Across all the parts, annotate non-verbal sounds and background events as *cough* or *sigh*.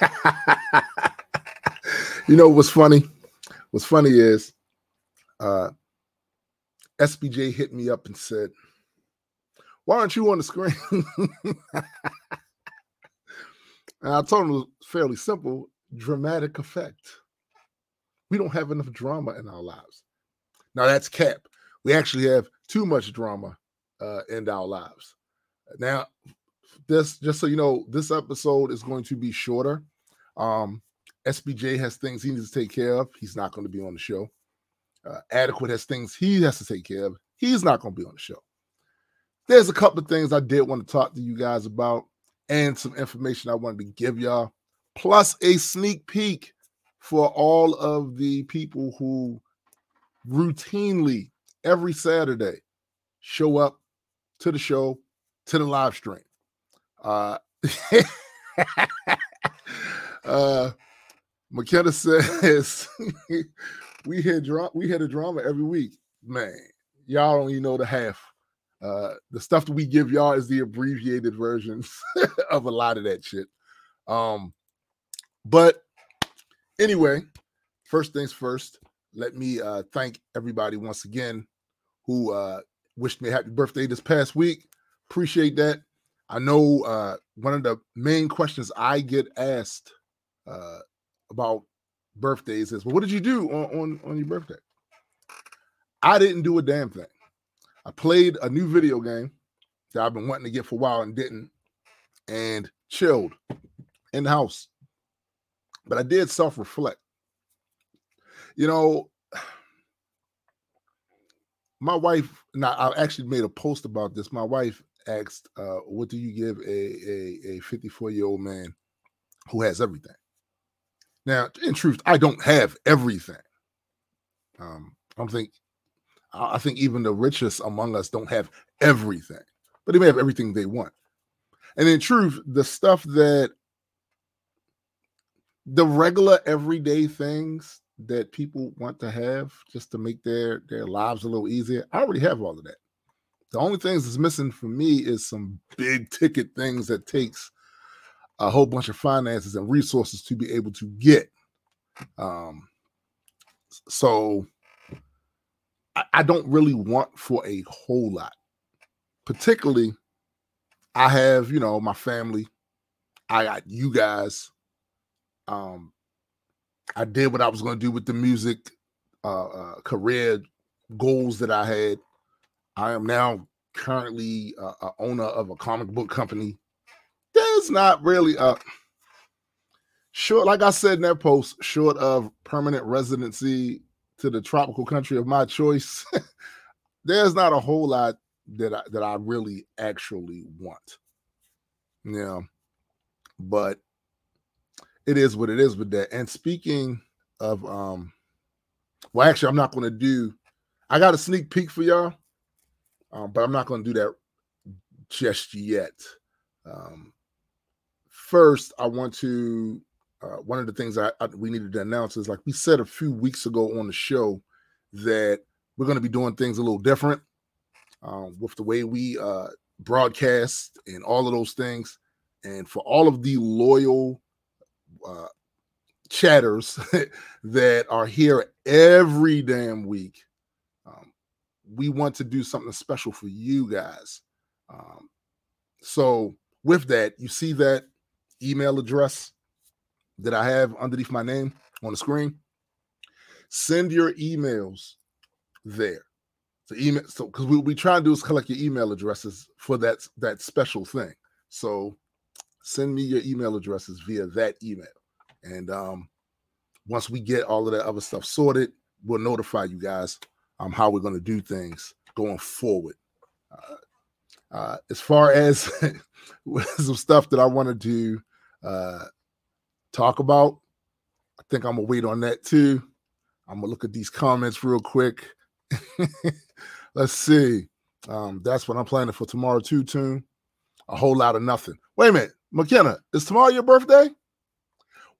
*laughs* you know what's funny? What's funny is uh SBJ hit me up and said, Why aren't you on the screen? *laughs* and I told him it was fairly simple dramatic effect. We don't have enough drama in our lives. Now that's cap. We actually have too much drama uh, in our lives. Now, this just so you know, this episode is going to be shorter. Um, SBJ has things he needs to take care of. He's not going to be on the show. Uh, Adequate has things he has to take care of. He's not going to be on the show. There's a couple of things I did want to talk to you guys about and some information I wanted to give y'all, plus a sneak peek for all of the people who routinely every Saturday show up to the show, to the live stream. Uh, *laughs* uh, McKenna says *laughs* we had dra- we had a drama every week. Man, y'all don't even know the half. Uh, the stuff that we give y'all is the abbreviated versions *laughs* of a lot of that shit. Um, but anyway, first things first, let me uh, thank everybody once again who uh, wished me a happy birthday this past week. Appreciate that. I know uh, one of the main questions I get asked uh, about birthdays is, "Well, what did you do on, on on your birthday?" I didn't do a damn thing. I played a new video game that I've been wanting to get for a while and didn't, and chilled in the house. But I did self reflect. You know, *sighs* my wife. Now, I actually made a post about this. My wife asked, uh, "What do you give a a 54 year old man who has everything?" Now, in truth, I don't have everything. Um, I don't think. I think even the richest among us don't have everything, but they may have everything they want. And in truth, the stuff that the regular everyday things that people want to have just to make their their lives a little easier, I already have all of that. The only things that's missing for me is some big ticket things that takes a whole bunch of finances and resources to be able to get. Um, so I, I don't really want for a whole lot. Particularly, I have, you know, my family, I got you guys. Um, I did what I was going to do with the music uh, uh, career goals that I had. I am now currently uh, a owner of a comic book company. There's not really a short, like I said in that post, short of permanent residency to the tropical country of my choice. *laughs* there's not a whole lot that I, that I really actually want. Yeah, but it is what it is with that. And speaking of, um, well, actually, I'm not going to do. I got a sneak peek for y'all um, but I'm not going to do that just yet. Um, first, I want to. Uh, one of the things I, I, we needed to announce is like we said a few weeks ago on the show that we're going to be doing things a little different um, with the way we uh, broadcast and all of those things. And for all of the loyal uh, chatters *laughs* that are here every damn week, we want to do something special for you guys. Um, so with that, you see that email address that I have underneath my name on the screen. Send your emails there. So email so because what we try to do is collect your email addresses for that that special thing. So send me your email addresses via that email. And um once we get all of that other stuff sorted, we'll notify you guys um, how we're going to do things going forward. Uh, uh, as far as *laughs* some stuff that I want to uh, talk about, I think I'm gonna wait on that too. I'm gonna look at these comments real quick. *laughs* Let's see. Um, that's what I'm planning for tomorrow too. Tune a whole lot of nothing. Wait a minute, McKenna, is tomorrow your birthday?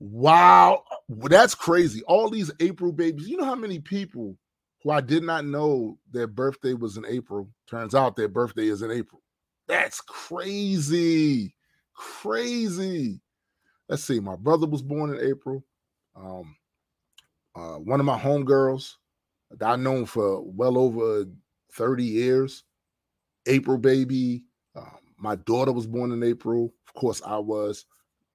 Wow, that's crazy. All these April babies. You know how many people who I did not know their birthday was in April. Turns out their birthday is in April. That's crazy. Crazy. Let's see, my brother was born in April. Um, uh, one of my homegirls that I've known for well over 30 years, April baby. Um, my daughter was born in April. Of course, I was.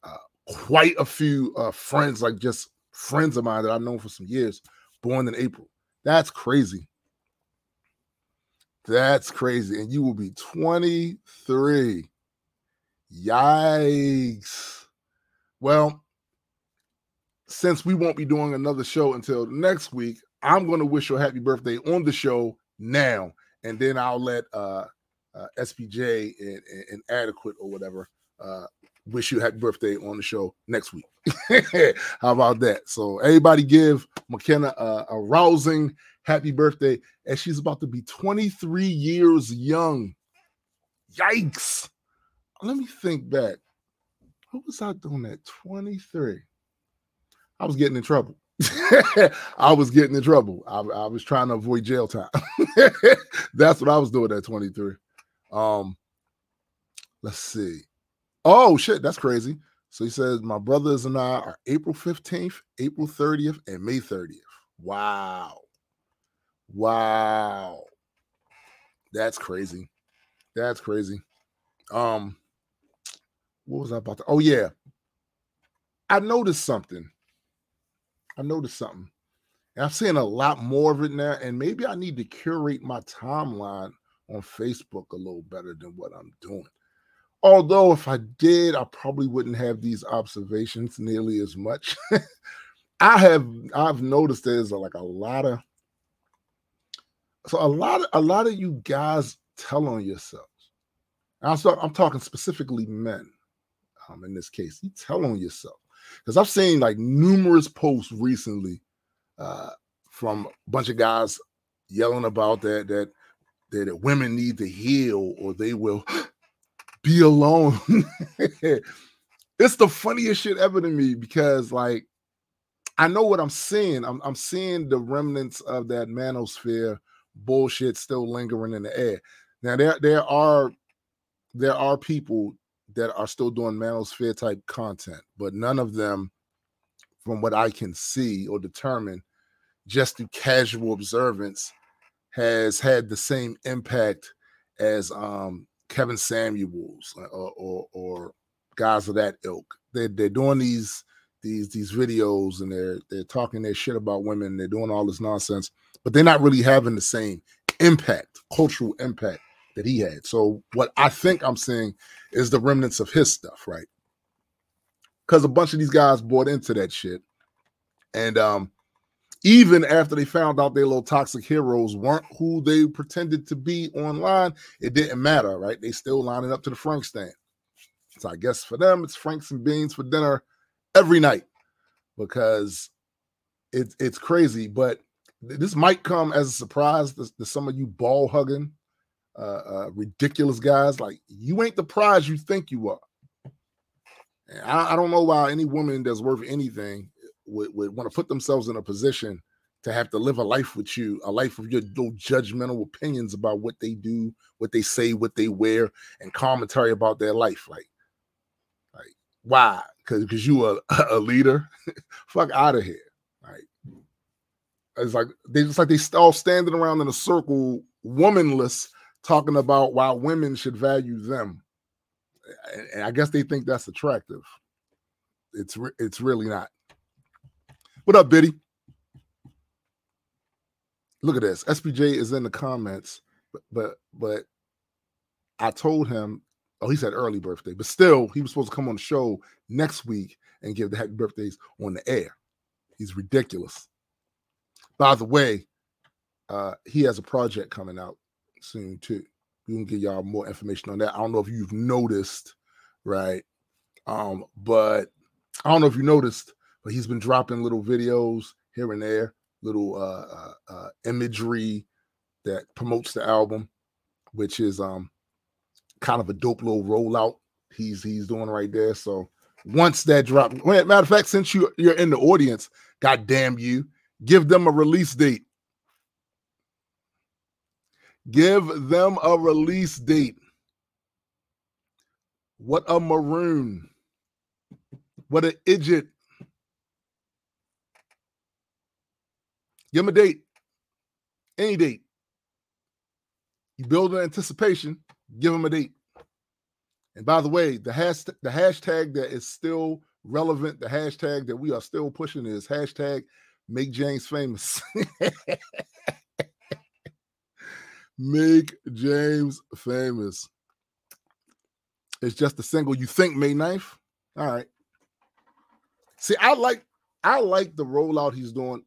Uh, quite a few uh, friends, like just friends of mine that I've known for some years, born in April. That's crazy. That's crazy. And you will be 23. Yikes. Well, since we won't be doing another show until next week, I'm going to wish you a happy birthday on the show now. And then I'll let uh, uh, SBJ and, and, Adequate or whatever uh, wish you happy birthday on the show next week. *laughs* How about that? So everybody give McKenna a, a rousing happy birthday as she's about to be 23 years young. Yikes. Let me think back. What was I doing at 23? I was getting in trouble. *laughs* I was getting in trouble. I, I, was trying to avoid jail time. *laughs* That's what I was doing at 23. Um, let's see. Oh shit, that's crazy. So he says, My brothers and I are April 15th, April 30th, and May 30th. Wow. Wow. That's crazy. That's crazy. Um, what was I about to? Oh, yeah. I noticed something. I noticed something. And I'm seeing a lot more of it now. And maybe I need to curate my timeline on Facebook a little better than what I'm doing. Although, if I did, I probably wouldn't have these observations nearly as much. *laughs* I have I've noticed there's like a lot of so a lot of a lot of you guys tell on yourselves. I'm, I'm talking specifically men. Um, in this case, you tell on yourself because I've seen like numerous posts recently uh, from a bunch of guys yelling about that that that, that women need to heal or they will *gasps* be alone. *laughs* it's the funniest shit ever to me because like I know what I'm seeing. I'm, I'm seeing the remnants of that manosphere bullshit still lingering in the air. Now there there are there are people that are still doing manosphere type content, but none of them, from what I can see or determine, just through casual observance, has had the same impact as um, Kevin Samuels uh, or, or, or guys of that ilk. They're they're doing these these these videos and they're they're talking their shit about women. They're doing all this nonsense, but they're not really having the same impact, cultural impact that he had. So what I think I'm seeing is the remnants of his stuff, right? Because a bunch of these guys bought into that shit, and um, even after they found out their little toxic heroes weren't who they pretended to be online, it didn't matter, right? They still lining up to the Frank stand. So I guess for them, it's Franks and beans for dinner every night because it's it's crazy. But this might come as a surprise to, to some of you ball hugging, uh, uh, ridiculous guys. Like you ain't the prize you think you are. I, I, don't know why any woman that's worth anything would, would want to put themselves in a position to have to live a life with you, a life of your no judgmental opinions about what they do, what they say, what they wear, and commentary about their life. Like, like why? Because because you are a leader. *laughs* Fuck out of here. It's like they just like they all standing around in a circle, womanless, talking about why women should value them. And I guess they think that's attractive. It's re- it's really not. What up, Biddy? Look at this. SBJ is in the comments, but but but I told him, oh, he said early birthday, but still, he was supposed to come on the show next week and give the happy birthdays on the air. He's ridiculous. By the way, uh, he has a project coming out soon too. We can give y'all more information on that. I don't know if you've noticed, right? Um, but I don't know if you noticed, but he's been dropping little videos here and there, little uh, uh, uh, imagery that promotes the album, which is um kind of a dope little rollout he's he's doing right there. So once that drop, matter of fact, since you you're in the audience, god damn you, give them a release date. Give them a release date. What a maroon. What an idiot. Give him a date. Any date. You build an anticipation, give them a date. And by the way, the hashtag, the hashtag that is still relevant, the hashtag that we are still pushing is hashtag make James famous. *laughs* make James famous. It's just a single. You think May 9th? All right. See, I like I like the rollout he's doing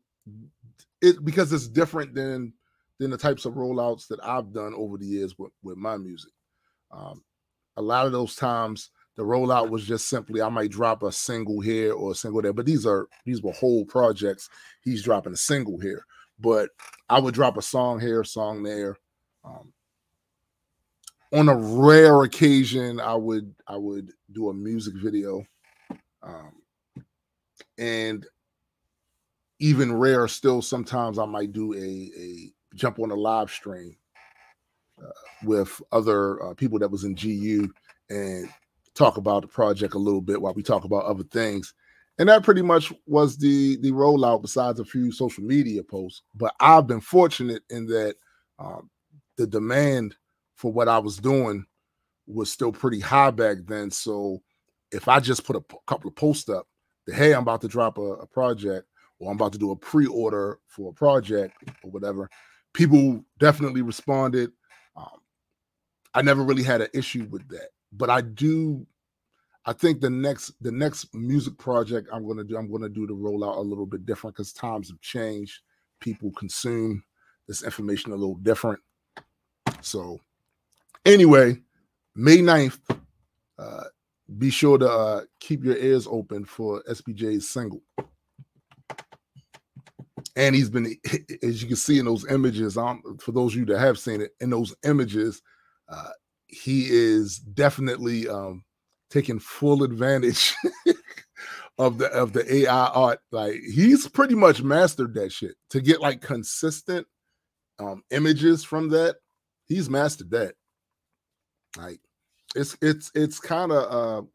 it because it's different than than the types of rollouts that I've done over the years with, with my music. Um, a lot of those times the rollout was just simply I might drop a single here or a single there, but these are these were whole projects. He's dropping a single here, but I would drop a song here, song there. Um, on a rare occasion, I would I would do a music video, um, and even rare still, sometimes I might do a a jump on a live stream uh, with other uh, people that was in GU and talk about the project a little bit while we talk about other things. And that pretty much was the the rollout, besides a few social media posts. But I've been fortunate in that um, the demand for what I was doing was still pretty high back then. So if I just put a p- couple of posts up, that hey, I'm about to drop a, a project, or I'm about to do a pre-order for a project or whatever, people definitely responded. Um, I never really had an issue with that, but I do. I think the next the next music project I'm to do, I'm to do the rollout a little bit different because times have changed. People consume this information a little different. So, anyway, May 9th, uh, be sure to uh, keep your ears open for SBJ's single. And he's been *laughs* as you can see in those images um, for those of you that have seen it in those images uh, he is definitely um, taking full advantage *laughs* of the of the ai art. Like he's pretty much mastered that shit to get like consistent um, images from that he's mastered that like it's it's it's kind of uh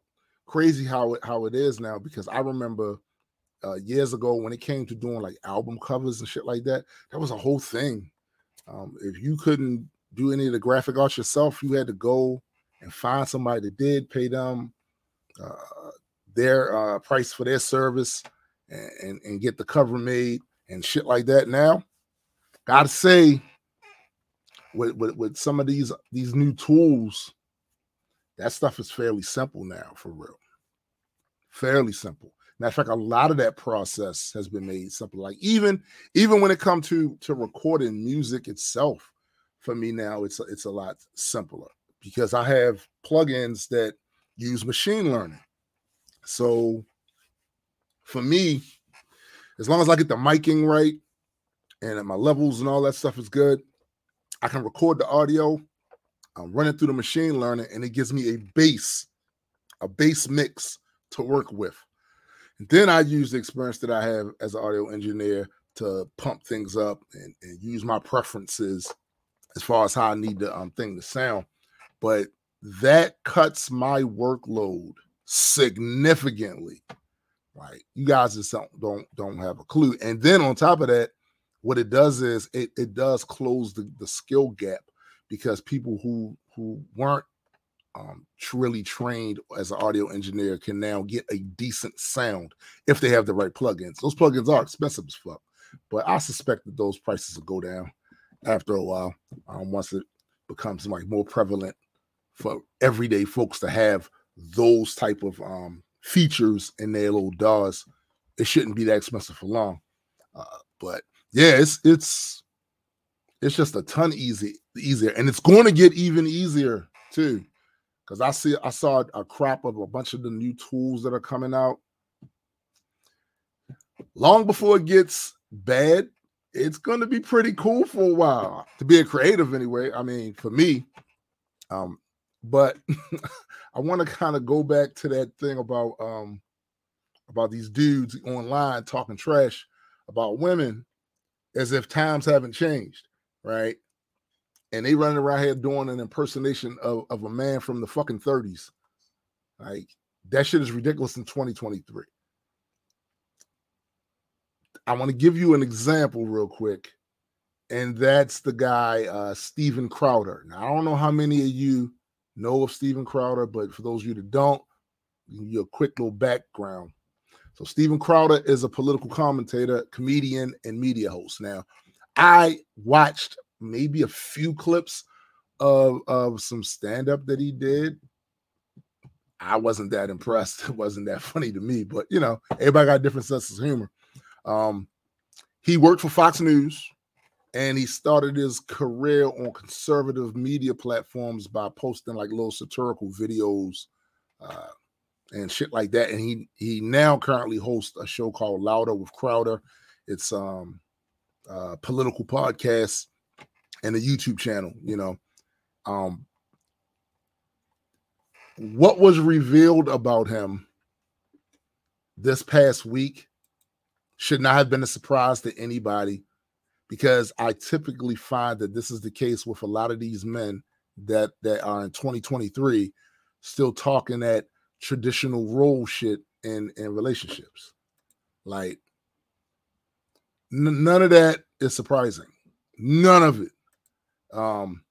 crazy how it how it is now because i remember uh, years ago when it came to doing like album covers and shit like that. That was a whole thing. Um, if you couldn't do any of the graphic art yourself, you had to go and find somebody that did pay them uh, their uh, price for their service and, and, and get the cover made and shit like that. Now, gotta say, with, with with some of these these new tools, that stuff is fairly simple now for real. Fairly simple. Matter of fact, a lot of that process has been made simple. Like even even when it comes to to recording music itself, for me now it's it's a lot simpler because I have plugins that use machine learning. So for me, as long as I get the miking right and my levels and all that stuff is good, I can record the audio. I'm running through the machine learning, and it gives me a base, a base mix to work with. Then I use the experience that I have as an audio engineer to pump things up and, and use my preferences as far as how I need the um, thing to sound. But that cuts my workload significantly. Right. You guys just don't don't have a clue. And then on top of that, what it does is it, it does close the, the skill gap because people who who weren't um, really trained as an audio engineer can now get a decent sound if they have the right plugins. Those plugins are expensive as fuck, but I suspect that those prices will go down after a while um, once it becomes like more prevalent for everyday folks to have those type of um, features in their little DAWs. It shouldn't be that expensive for long, uh, but yeah, it's it's it's just a ton easy easier, and it's going to get even easier too because I see I saw a crop of a bunch of the new tools that are coming out. Long before it gets bad, it's going to be pretty cool for a while to be a creative anyway. I mean, for me, um, but *laughs* I want to kind of go back to that thing about um about these dudes online talking trash about women as if times haven't changed, right? and they running around here doing an impersonation of, of a man from the fucking 30s. Like That shit is ridiculous in 2023. I want to give you an example real quick, and that's the guy uh Steven Crowder. Now, I don't know how many of you know of Steven Crowder, but for those of you that don't, give you a quick little background. So Steven Crowder is a political commentator, comedian, and media host. Now, I watched maybe a few clips of of some stand up that he did. I wasn't that impressed. *laughs* It wasn't that funny to me, but you know, everybody got different senses of humor. Um, he worked for Fox News and he started his career on conservative media platforms by posting like little satirical videos uh, and shit like that. And he he now currently hosts a show called Louder with Crowder. It's um uh political podcast and a YouTube channel, you know. Um what was revealed about him this past week should not have been a surprise to anybody because I typically find that this is the case with a lot of these men that that are in 2023 still talking that traditional role shit in in relationships. Like n- none of that is surprising. None of it. Um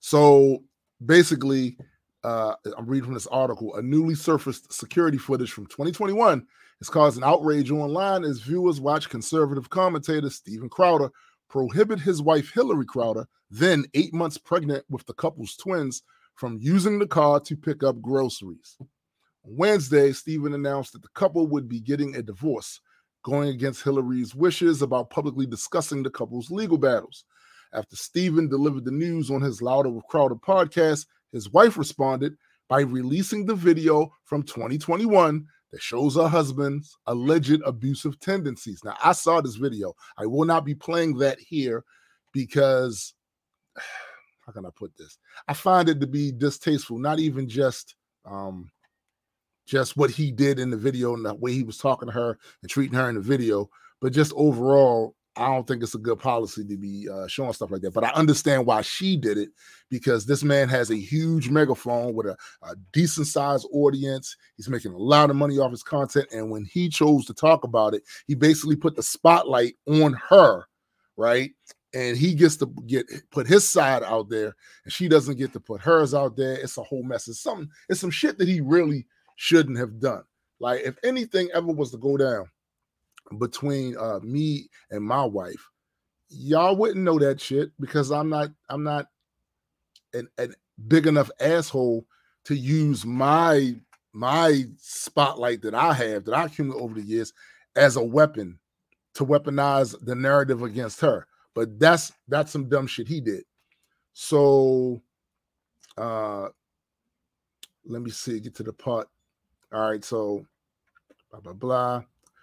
so basically uh I'm reading from this article a newly surfaced security footage from 2021 has caused an outrage online as viewers watch conservative commentator Steven Crowder prohibit his wife Hillary Crowder, then 8 months pregnant with the couple's twins, from using the car to pick up groceries. Wednesday, Steven announced that the couple would be getting a divorce, going against Hillary's wishes about publicly discussing the couple's legal battles. After Steven delivered the news on his Louder with Crowder podcast, his wife responded by releasing the video from 2021 that shows her husband's alleged abusive tendencies. Now, I saw this video. I will not be playing that here because how can I put this? I find it to be distasteful, not even just um just what he did in the video and the way he was talking to her and treating her in the video, but just overall I don't think it's a good policy to be uh, showing stuff like that. But I understand why she did it because this man has a huge megaphone with a, a decent sized audience. He's making a lot of money off his content. And when he chose to talk about it, he basically put the spotlight on her, right? And he gets to get put his side out there, and she doesn't get to put hers out there. It's a whole mess. It's something, it's some shit that he really shouldn't have done. Like, if anything ever was to go down, between uh me and my wife y'all wouldn't know that shit because i'm not i'm not an, an big enough asshole to use my my spotlight that i have that i accumulated over the years as a weapon to weaponize the narrative against her but that's that's some dumb shit he did. So uh let me see get to the part. All right so blah blah blah.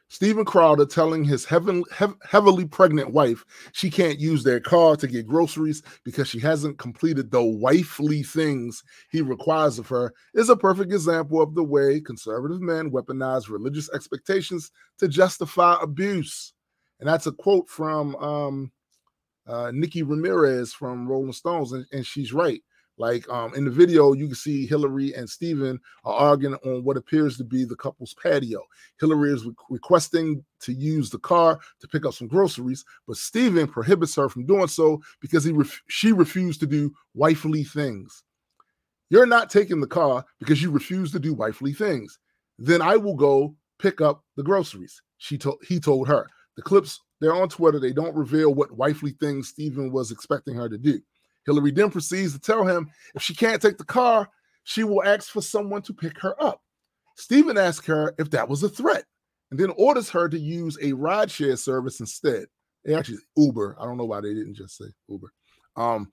Steven Crowder telling his heaven, hev- heavily pregnant wife she can't use their car to get groceries because she hasn't completed the wifely things he requires of her is a perfect example of the way conservative men weaponize religious expectations to justify abuse. And that's a quote from um, uh, Nikki Ramirez from Rolling Stones, and, and she's right. Like um, in the video, you can see Hillary and Steven are arguing on what appears to be the couple's patio. Hillary is re- requesting to use the car to pick up some groceries, but Steven prohibits her from doing so because he ref- she refused to do wifely things. You're not taking the car because you refuse to do wifely things. Then I will go pick up the groceries. She told he told her. The clips they're on Twitter. They don't reveal what wifely things Steven was expecting her to do. Hillary then proceeds to tell him if she can't take the car, she will ask for someone to pick her up. Steven asks her if that was a threat and then orders her to use a rideshare service instead. They actually Uber. I don't know why they didn't just say Uber. Um,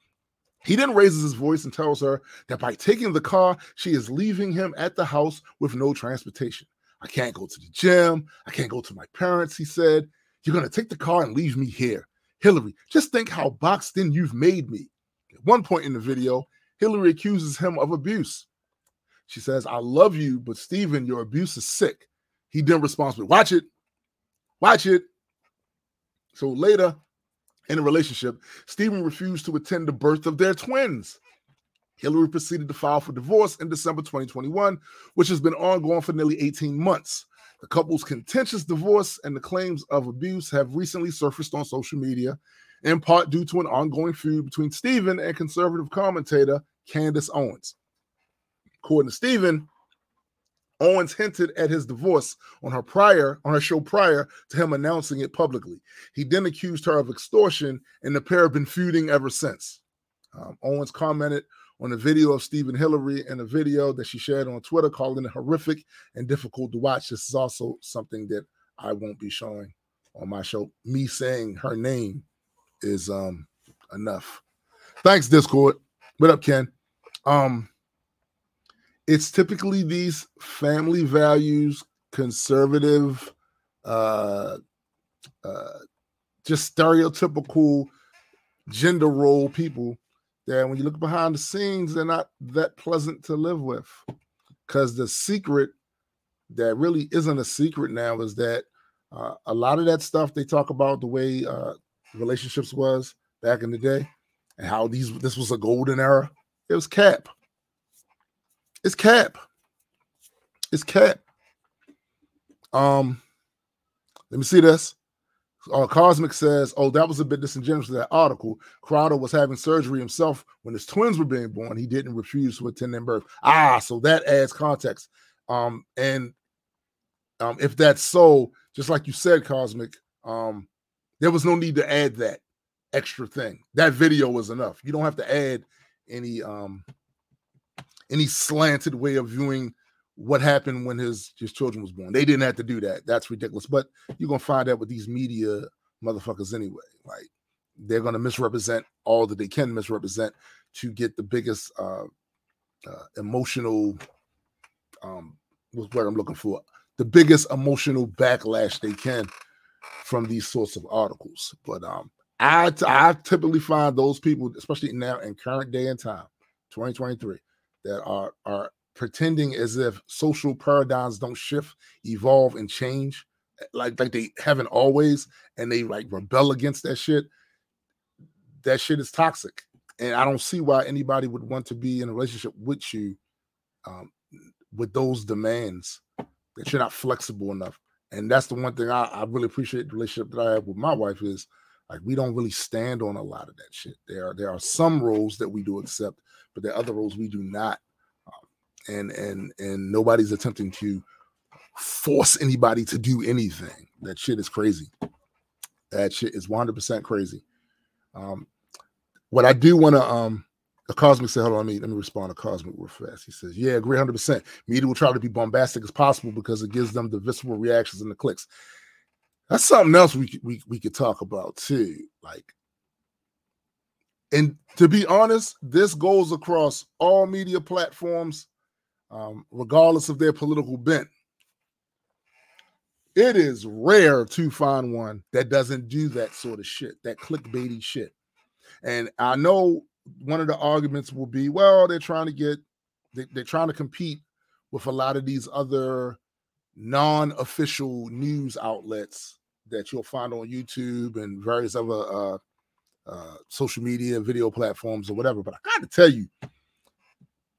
he then raises his voice and tells her that by taking the car, she is leaving him at the house with no transportation. I can't go to the gym. I can't go to my parents, he said. You're going to take the car and leave me here. Hillary, just think how boxed in you've made me. At one point in the video, Hillary accuses him of abuse. She says, I love you, but Steven, your abuse is sick. He then responds with, Watch it. Watch it. So later in the relationship, Steven refused to attend the birth of their twins. Hillary proceeded to file for divorce in December 2021, which has been ongoing for nearly 18 months. The couple's contentious divorce and the claims of abuse have recently surfaced on social media, in part due to an ongoing feud between Steven and conservative commentator Candace Owens. According to Steven, Owens hinted at his divorce on her prior on her show prior to him announcing it publicly. He then accused her of extortion, and the pair have been feuding ever since. Um, Owens commented on a video of Steven Hillary and a video that she shared on Twitter, calling it horrific and difficult to watch. This is also something that I won't be showing on my show. Me saying her name is um enough. Thanks, Discord. What up, Ken? Um, it's typically these family values, conservative, uh, uh, just stereotypical gender role people that when you look behind the scenes, they're not that pleasant to live with. Because the secret that really isn't a secret now is that uh, a lot of that stuff they talk about the way uh, relationships was back in the day and how these this was a golden era. It was cap. It's cap. It's cap. Um, let me see this. Uh, Cosmic says, "Oh, that was a bit disingenuous." That article. Crowder was having surgery himself when his twins were being born. He didn't refuse to attend their birth. Ah, so that adds context. Um, and um, if that's so, just like you said, Cosmic, um, there was no need to add that extra thing. That video was enough. You don't have to add any um any slanted way of viewing what happened when his his children was born. They didn't have to do that. That's ridiculous. But you're gonna find out with these media motherfuckers anyway. Like they're gonna misrepresent all that they can misrepresent to get the biggest uh, uh emotional um what's what I'm looking for. The biggest emotional backlash they can from these sorts of articles. But um I I typically find those people, especially now in current day and time, 2023, that are are pretending as if social paradigms don't shift, evolve, and change eh, like like they haven't always, and they like rebel against that shit. That shit is toxic, and I don't see why anybody would want to be in a relationship with you um, with those demands that you're not flexible enough. And that's the one thing I, I really appreciate the relationship that I have with my wife is like we don't really stand on a lot of that shit. There are there are some roles that we do accept, but there are other roles we do not and and and nobody's attempting to force anybody to do anything. That shit is crazy. That shit is 100% crazy. Um, what I do want to um a cosmic said, hold on, let me let me respond to cosmic real fast. He says, Yeah, agree 100 percent Media will try to be bombastic as possible because it gives them the visceral reactions and the clicks. That's something else we we we could talk about too. Like, and to be honest, this goes across all media platforms um, regardless of their political bent. It is rare to find one that doesn't do that sort of shit, that clickbaity shit. And I know one of the arguments will be, well, they're trying to get, they, they're trying to compete with a lot of these other non-official news outlets that you'll find on YouTube and various other uh, uh, social media, video platforms, or whatever. But I got to tell you,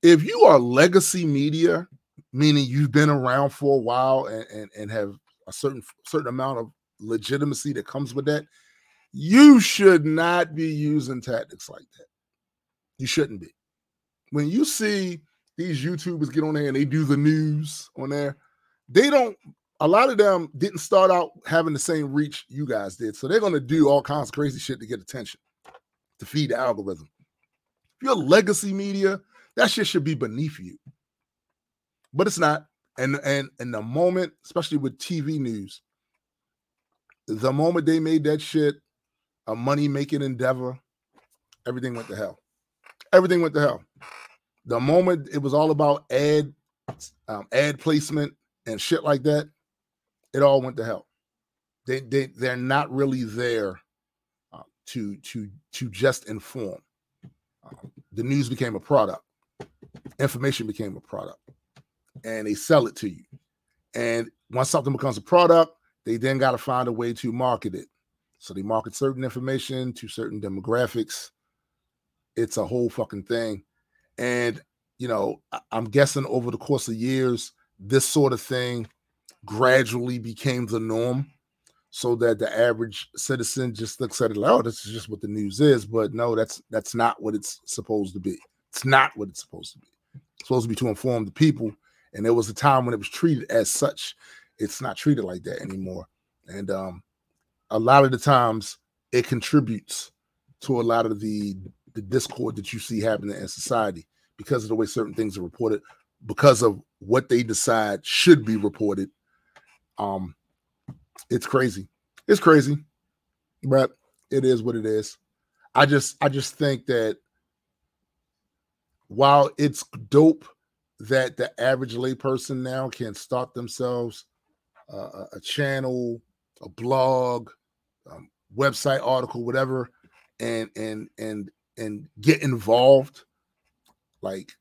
if you are legacy media, meaning you've been around for a while and, and, and have a certain certain amount of legitimacy that comes with that, you should not be using tactics like that. You shouldn't be. When you see these YouTubers get on there and they do the news on there, they don't a lot of them didn't start out having the same reach you guys did. So they're to do all kinds of crazy shit to get attention, to feed the algorithm. If you're legacy media, that shit should be beneath you. But it's not. And and and the moment, especially with TV news, the moment they made that shit a money making endeavor, everything went to hell. Everything went to hell. The moment it was all about ad um, ad placement and shit like that, it all went to hell. They they they're not really there uh, to to to just inform. Uh, the news became a product information became a product and they sell it to you. And once something becomes a product, they then got to find a way to market it. So they market certain information to certain demographics. It's a whole fucking thing. And you know, I'm guessing over the course of years, this sort of thing gradually became the norm so that the average citizen just looks at it like, oh, this is just what the news is. But no, that's that's not what it's supposed to be. It's not what it's supposed to be. It's supposed to be to inform the people. And there was a time when it was treated as such. It's not treated like that anymore. And um, a lot of the times it contributes to a lot of the the discord that you see happening in society because of the way certain things are reported, because of what they decide should be reported. Um, it's crazy. It's crazy, but it is what it is. I just, I just think that while it's dope that the average layperson now can start themselves uh, a channel, a blog, um, website article, whatever, and and and and get involved like,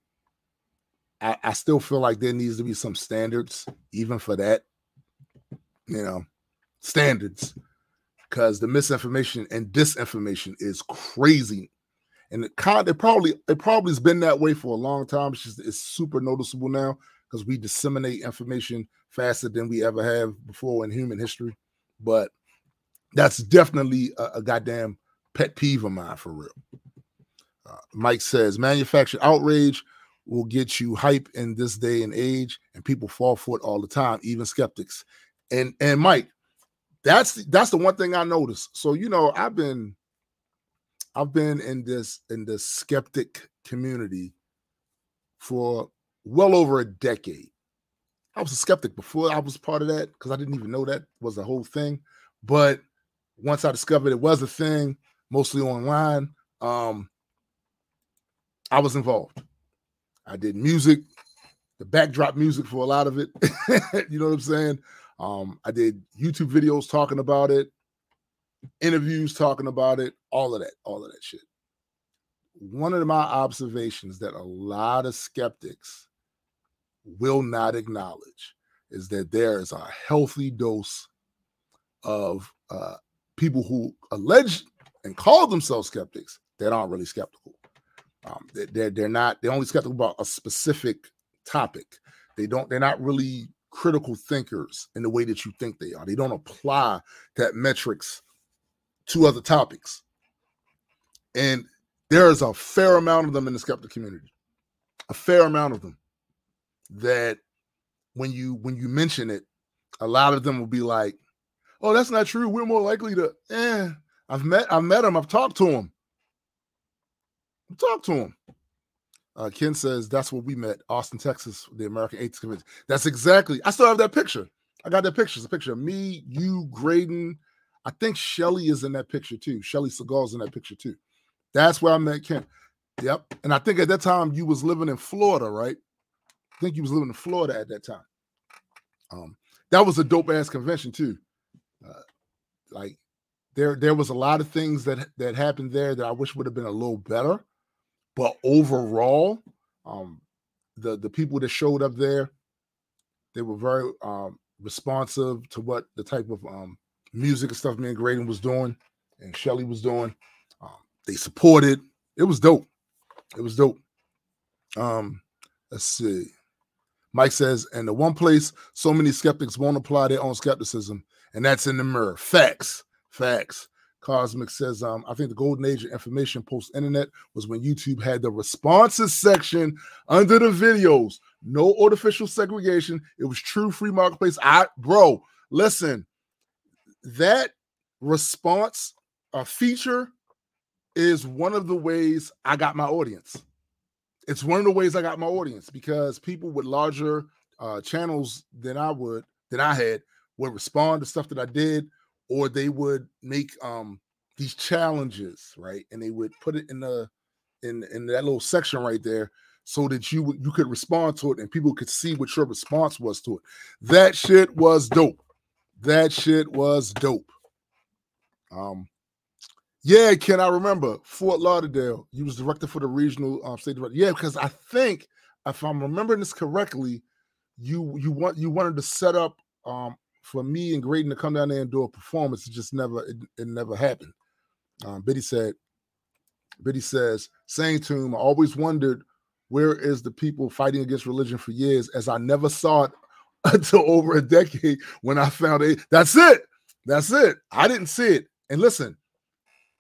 I, I still feel like there needs to be some standards, even for that. You know, standards, because the misinformation and disinformation is crazy, and it kind it probably it probably has been that way for a long time. It's just it's super noticeable now because we disseminate information faster than we ever have before in human history. But that's definitely a, a goddamn pet peeve of mine for real. Uh, Mike says manufactured outrage will get you hype in this day and age, and people fall for it all the time, even skeptics. And and Mike, that's that's the one thing I noticed. So you know, I've been I've been in this in the skeptic community for well over a decade. I was a skeptic before I was part of that because I didn't even know that was a whole thing. But once I discovered it was a thing, mostly online, um, I was involved. I did music, the backdrop music for a lot of it. *laughs* you know what I'm saying? Um, I did YouTube videos talking about it, interviews talking about it, all of that, all of that shit. One of my observations that a lot of skeptics will not acknowledge is that there is a healthy dose of uh, people who allege and call themselves skeptics that aren't really skeptical. Um, they're they're not they're only skeptical about a specific topic. They don't they're not really critical thinkers in the way that you think they are. They don't apply that metrics to other topics. And there is a fair amount of them in the skeptic community. A fair amount of them that when you when you mention it, a lot of them will be like, "Oh, that's not true. We're more likely to." Eh, I've met I've met him. I've talked to him. Talk to him. Uh, Ken says that's where we met, Austin, Texas, the American Atheist Convention. That's exactly. I still have that picture. I got that picture. It's a picture of me, you, Graydon. I think Shelly is in that picture too. Shelly Segal's in that picture too. That's where I met Ken. Yep. And I think at that time you was living in Florida, right? I think you was living in Florida at that time. Um, that was a dope ass convention too. Uh, like there, there was a lot of things that that happened there that I wish would have been a little better. But overall, um, the the people that showed up there, they were very um, responsive to what the type of um, music and stuff me and Graydon was doing and Shelly was doing. Um, they supported. It was dope. It was dope. Um, let's see. Mike says, and the one place so many skeptics won't apply their own skepticism, and that's in the mirror. Facts. Facts. Cosmic says, um, I think the golden age of information post internet was when YouTube had the responses section under the videos. No artificial segregation. It was true free marketplace. I, bro, listen, that response uh, feature is one of the ways I got my audience. It's one of the ways I got my audience because people with larger uh, channels than I would, than I had, would respond to stuff that I did or they would make um these challenges, right? And they would put it in the in in that little section right there so that you you could respond to it and people could see what your response was to it. That shit was dope. That shit was dope. Um yeah, Ken I remember Fort Lauderdale. You was director for the regional um, state director. Yeah, because I think if I'm remembering this correctly, you you want you wanted to set up um for me and Graydon to come down there and do a performance, it just never it, it never happened. Um, Biddy said, Biddy says, saying to him, I always wondered where is the people fighting against religion for years? As I never saw it *laughs* until over a decade when I found it. That's it. That's it. I didn't see it. And listen,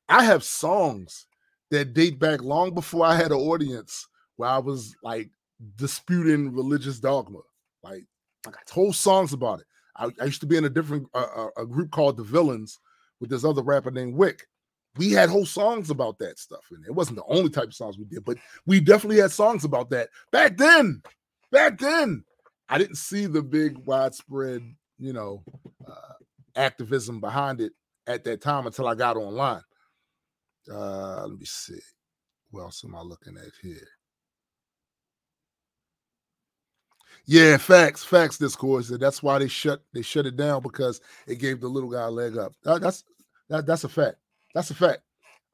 I have songs that date back long before I had an audience where I was like disputing religious dogma. Like I got whole songs about it. I, I used to be in a different uh, a group called the Villains with this other rapper named Wick. We had whole songs about that stuff, and it wasn't the only type of songs we did, but we definitely had songs about that back then. Back then, I didn't see the big widespread, you know, uh, activism behind it at that time until I got online. Uh, let me see. What else am I looking at here? Yeah, facts, facts. Discourse. That's why they shut they shut it down because it gave the little guy a leg up. That, that's that, that's a fact. That's a fact.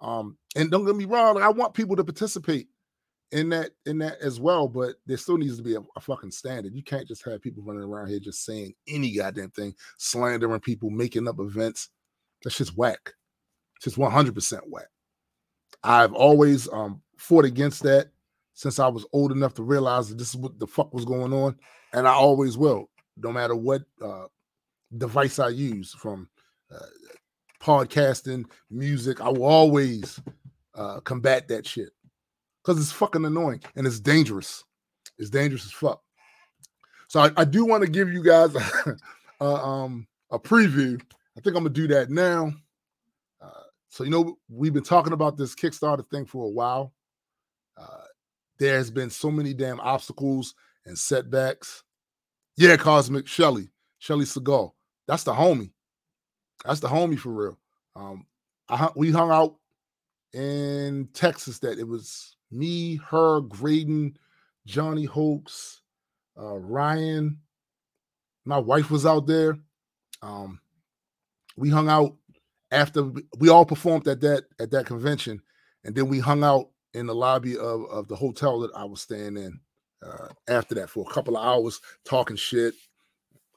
Um, and don't get me wrong, I want people to participate in that in that as well, but there still needs to be a, a, fucking standard. You can't just have people running around here just saying any goddamn thing, slandering people, making up events. That's just whack. It's just 100% whack. I've always um fought against that since I was old enough to realize that this is what the fuck was going on, and I always will, no matter what uh, device I use, from uh, podcasting, music. I will always uh, combat that shit because it's fucking annoying and it's dangerous. It's dangerous as fuck. So I, I do want to give you guys *laughs* a, um, a preview. I think I'm gonna do that now. Uh, so you know we've been talking about this Kickstarter thing for a while. Uh, there has been so many damn obstacles and setbacks. Yeah, Cosmic Shelly, Shelly Segal. That's the homie. That's the homie for real. Um, I we hung out in Texas. That it was me, her, Graydon, Johnny Hoax, uh, Ryan. My wife was out there. Um, we hung out after we all performed at that at that convention, and then we hung out in the lobby of, of the hotel that I was staying in uh, after that for a couple of hours talking shit.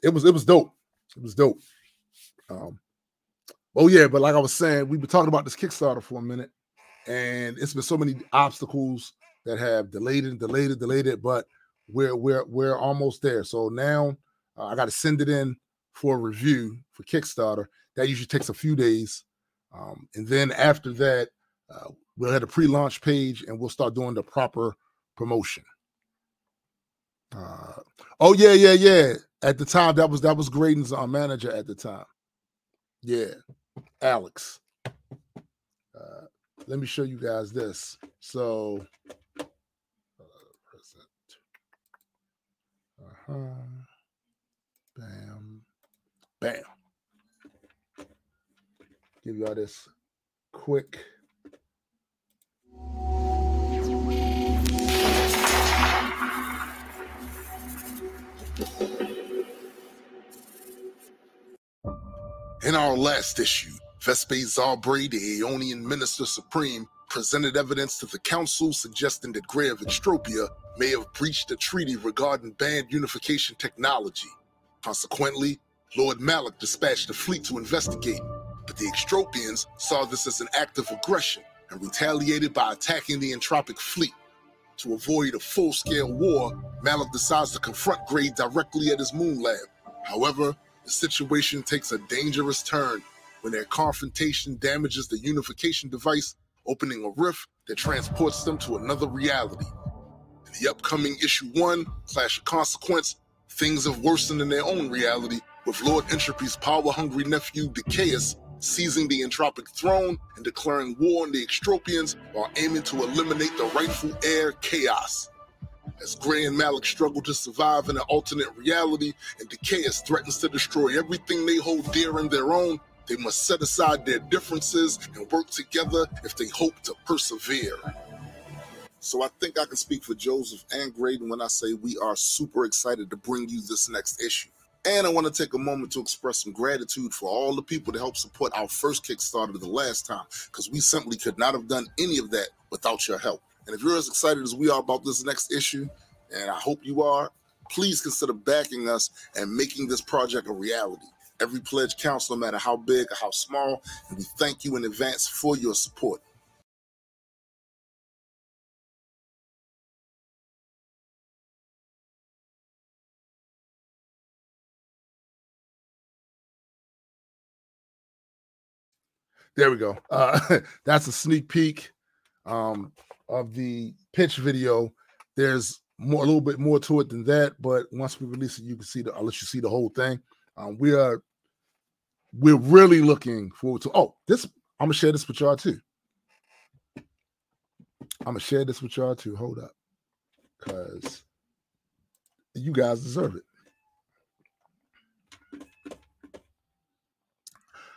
It was it was dope. It was dope. Um, oh yeah, but like I was saying, we've been talking about this Kickstarter for a minute, and it's been so many obstacles that have delayed it, delayed it, delayed it, but we're we're we're almost there. So now uh, I got to send it in for review for Kickstarter. That usually takes a few days, um, and then after that, uh, we'll have a pre-launch page and we'll start doing the proper promotion. Uh, oh yeah, yeah, yeah. At the time, that was that was Graydon's uh, manager at the time. Yeah, Alex. Uh, let me show you guys this. So, uh, uh-huh. Bam, bam. Give y'all this quick In our last issue, Vespasian the Aeonian Minister Supreme, presented evidence to the Council suggesting that Grey of Extropia may have breached a treaty regarding band unification technology. Consequently, Lord Malik dispatched a fleet to investigate, but the Extropians saw this as an act of aggression and retaliated by attacking the Entropic fleet. To avoid a full scale war, Malik decides to confront Grey directly at his moon lab. However, the situation takes a dangerous turn when their confrontation damages the unification device, opening a rift that transports them to another reality. In the upcoming issue one, Clash of Consequence, things have worsened in their own reality, with Lord Entropy's power hungry nephew Decaeus seizing the entropic throne and declaring war on the Extropians while aiming to eliminate the rightful heir, Chaos. As Grey and Malik struggle to survive in an alternate reality and Decaeus threatens to destroy everything they hold dear in their own, they must set aside their differences and work together if they hope to persevere. So I think I can speak for Joseph and Graydon when I say we are super excited to bring you this next issue. And I want to take a moment to express some gratitude for all the people that helped support our first Kickstarter the last time, because we simply could not have done any of that without your help. And if you're as excited as we are about this next issue, and I hope you are, please consider backing us and making this project a reality. Every pledge counts, no matter how big or how small. And we thank you in advance for your support. There we go. Uh, *laughs* that's a sneak peek um, of the pitch video. There's more, a little bit more to it than that, but once we release it, you can see the. I'll let you see the whole thing. Um, we are, we're really looking forward to. Oh, this I'm gonna share this with y'all too. I'm gonna share this with y'all too. Hold up, because you guys deserve it.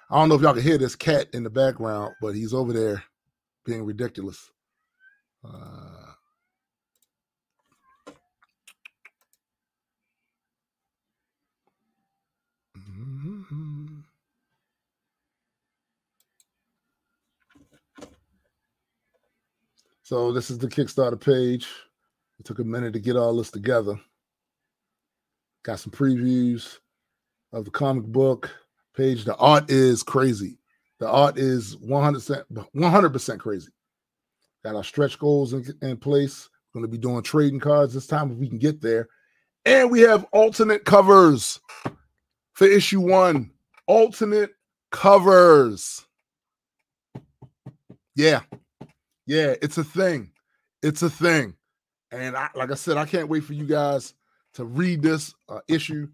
I don't know if y'all can hear this cat in the background, but he's over there being ridiculous. Uh, So this is the Kickstarter page. It took a minute to get all this together. Got some previews of the comic book page. The art is crazy. The art is 100%, 100% crazy. Got our stretch goals in, in place. Going to be doing trading cards this time if we can get there. And we have alternate covers for issue one. Alternate covers. Yeah. Yeah, it's a thing. It's a thing. And I, like I said, I can't wait for you guys to read this uh, issue.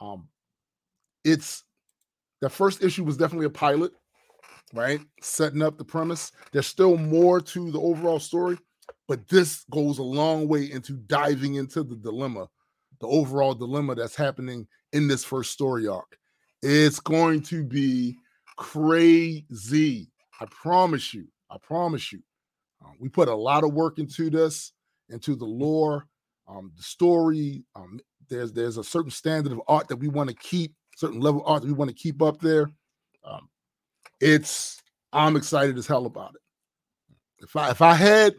Um, it's the first issue was definitely a pilot, right? Setting up the premise. There's still more to the overall story, but this goes a long way into diving into the dilemma, the overall dilemma that's happening in this first story arc. It's going to be crazy. I promise you. I promise you. Uh, we put a lot of work into this, into the lore, um, the story. Um, there's there's a certain standard of art that we want to keep certain level art that we want to keep up there. Um, it's I'm excited as hell about it. If I if I had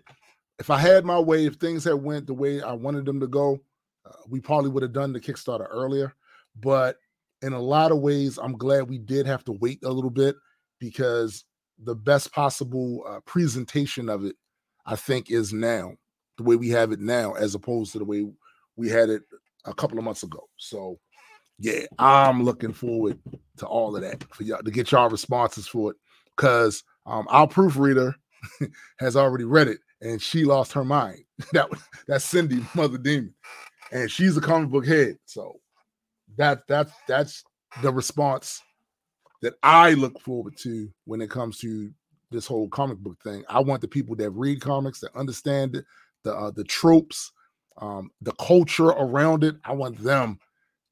if I had my way, if things had went the way I wanted them to go, uh, we probably would have done the Kickstarter earlier. But in a lot of ways, I'm glad we did have to wait a little bit because the best possible uh, presentation of it, I think, is now the way we have it now, as opposed to the way we had it a couple of months ago. So yeah, I'm looking forward to all of that for y'all to get y'all responses for it because um, our proofreader *laughs* has already read it and she lost her mind. *laughs* that that's Cindy, *laughs* Mother Demon, and she's a comic book head. So that that's that's the response that I look forward to when it comes to this whole comic book thing. I want the people that read comics that understand the uh, the tropes, um, the culture around it. I want them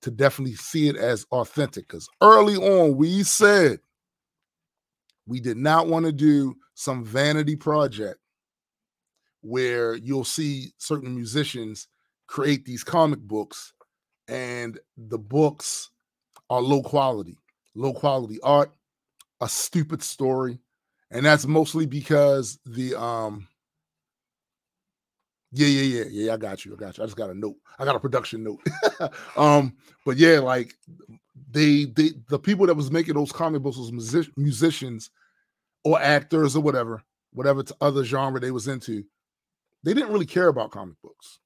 to definitely see it as authentic. Because early on, we said we did not want to do some vanity project where you'll see certain musicians create these comic books and the books are low quality, low quality art, a stupid story. And that's mostly because the um yeah, yeah, yeah, yeah. I got you. I got you. I just got a note. I got a production note. *laughs* um, but yeah, like they, they, the people that was making those comic books was music, musicians or actors or whatever, whatever other genre they was into. They didn't really care about comic books.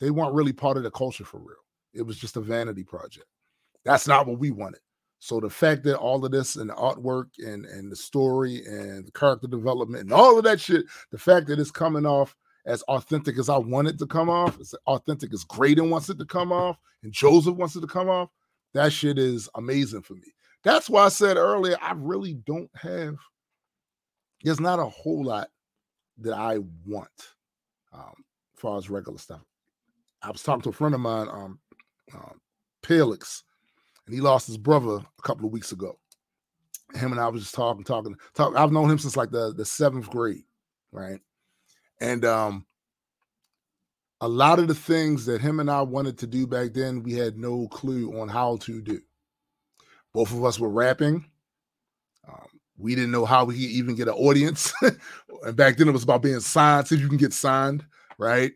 They weren't really part of the culture for real. It was just a vanity project. That's not what we wanted. So the fact that all of this and the artwork and and the story and the character development and all of that shit, the fact that it's coming off as authentic as I want it to come off, as authentic as Graydon wants it to come off, and Joseph wants it to come off, that shit is amazing for me. That's why I said earlier, I really don't have, there's not a whole lot that I want um, as far as regular stuff. I was talking to a friend of mine, um, um, Pelix, and he lost his brother a couple of weeks ago. Him and I was just talking, talking, talking. I've known him since like the, the seventh grade, right? And um, a lot of the things that him and I wanted to do back then, we had no clue on how to do. Both of us were rapping. Um, we didn't know how we could even get an audience. *laughs* and back then it was about being signed, see if you can get signed, right?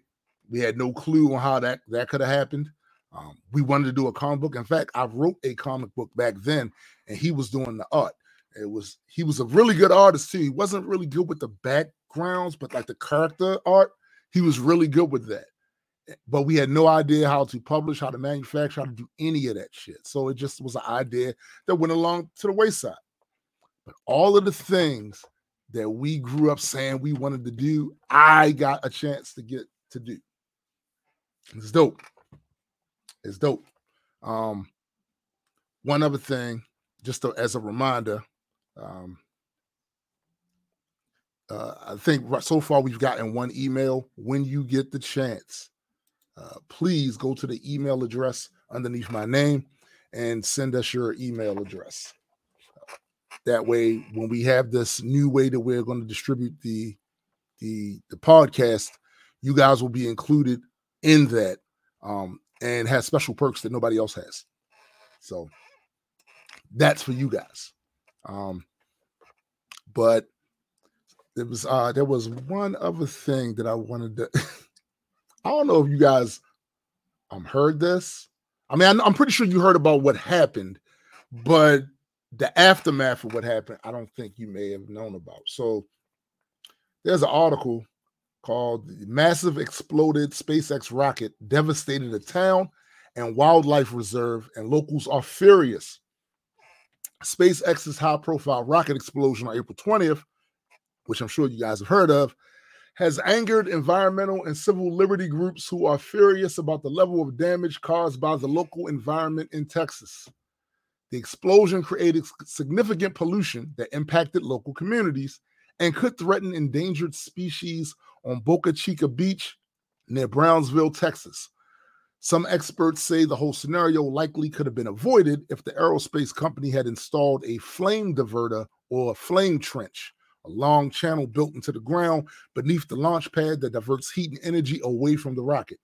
We had no clue on how that, that could have happened. Um, we wanted to do a comic book. In fact, I wrote a comic book back then, and he was doing the art. It was he was a really good artist too. He wasn't really good with the backgrounds, but like the character art, he was really good with that. Eh, but we had no idea how to publish, how to manufacture, how to do any of that shit. So it just was an idea that went along to the wayside. But all of the things that we grew up saying we wanted to do, I got a chance to get to do. It's dope. It's dope. Um, one other thing, just as a reminder, um, uh, I think so far we've gotten one email. When you get the chance, uh, please go to the email address underneath my name and send us your email address. That way, when we have this new way that we're going to distribute the the the podcast, you guys will be included in that um, and has special perks that nobody else has. So that's for you guys. Um, but there was uh there was one other thing that I wanted to *laughs* I don't know if you guys um heard this. I mean, I'm pretty sure you heard about what happened, but the aftermath of what happened, I don't think you may have known about. So there's an article called the Massive Exploded SpaceX Rocket Devastated a Town and Wildlife Reserve, and locals are furious. SpaceX's high profile rocket explosion on April 20th, which I'm sure you guys have heard of, has angered environmental and civil liberty groups who are furious about the level of damage caused by the local environment in Texas. The explosion created significant pollution that impacted local communities and could threaten endangered species on Boca Chica Beach near Brownsville, Texas. Some experts say the whole scenario likely could have been avoided if the aerospace company had installed a flame diverter or a flame trench, a long channel built into the ground beneath the launch pad that diverts heat and energy away from the rocket.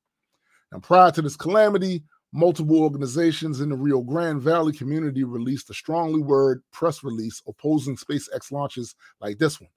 Now, prior to this calamity, multiple organizations in the Rio Grande Valley community released a strongly worded press release opposing SpaceX launches like this one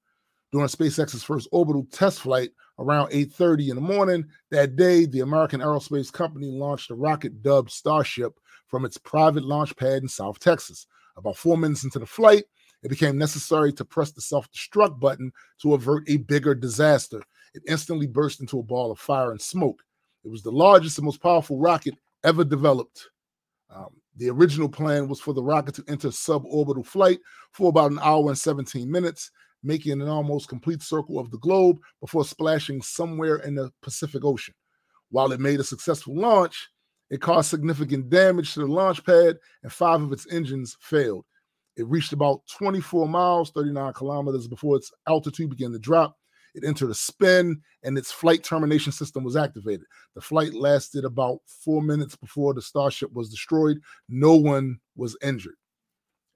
during SpaceX's first orbital test flight around 8:30 in the morning that day, the American aerospace company launched a rocket dubbed Starship from its private launch pad in South Texas. About 4 minutes into the flight, it became necessary to press the self-destruct button to avert a bigger disaster. It instantly burst into a ball of fire and smoke. It was the largest and most powerful rocket ever developed. Um, the original plan was for the rocket to enter suborbital flight for about an hour and 17 minutes making an almost complete circle of the globe before splashing somewhere in the Pacific Ocean. While it made a successful launch, it caused significant damage to the launch pad, and five of its engines failed. It reached about 24 miles, 39 kilometers before its altitude began to drop. It entered a spin, and its flight termination system was activated. The flight lasted about four minutes before the Starship was destroyed. No one was injured.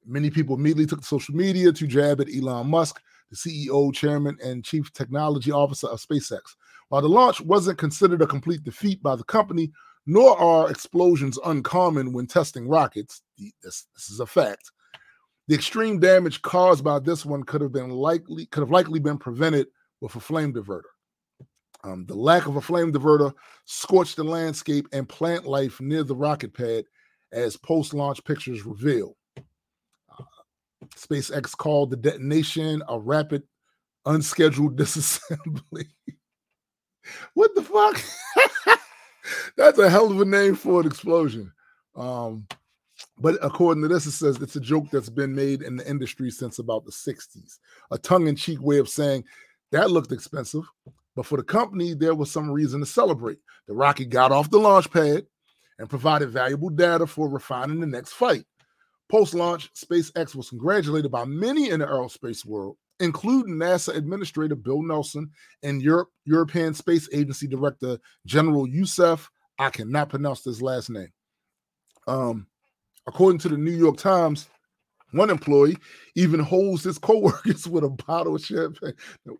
Many people immediately took to social media to jab at Elon Musk the CEO, chairman, and chief technology officer of SpaceX. While the launch wasn't considered a complete defeat by the company, nor are explosions uncommon when testing rockets. This, this is a fact. The extreme damage caused by this one could have been likely could have likely been prevented with a flame diverter. Um, the lack of a flame diverter scorched the landscape and plant life near the rocket pad, as post-launch pictures reveal. SpaceX called the detonation a rapid, unscheduled *laughs* disassembly. what the fuck? *laughs* That's a hell of a name for an explosion. Um, but according to this, it says it's a joke that's been made in the industry since about the 60s. A tongue in cheek way of saying that looked expensive, but for the company, there was some reason to celebrate. The rocket got off the launch pad and provided valuable data for refining the next flight. Post launch, SpaceX was congratulated by many in the aerospace world, including NASA Administrator Bill Nelson and Europe, European Space Agency Director General Josef. I cannot pronounce this last name. Um, according to the New York Times, one employee even holds his coworkers *laughs* with a bottle of champagne.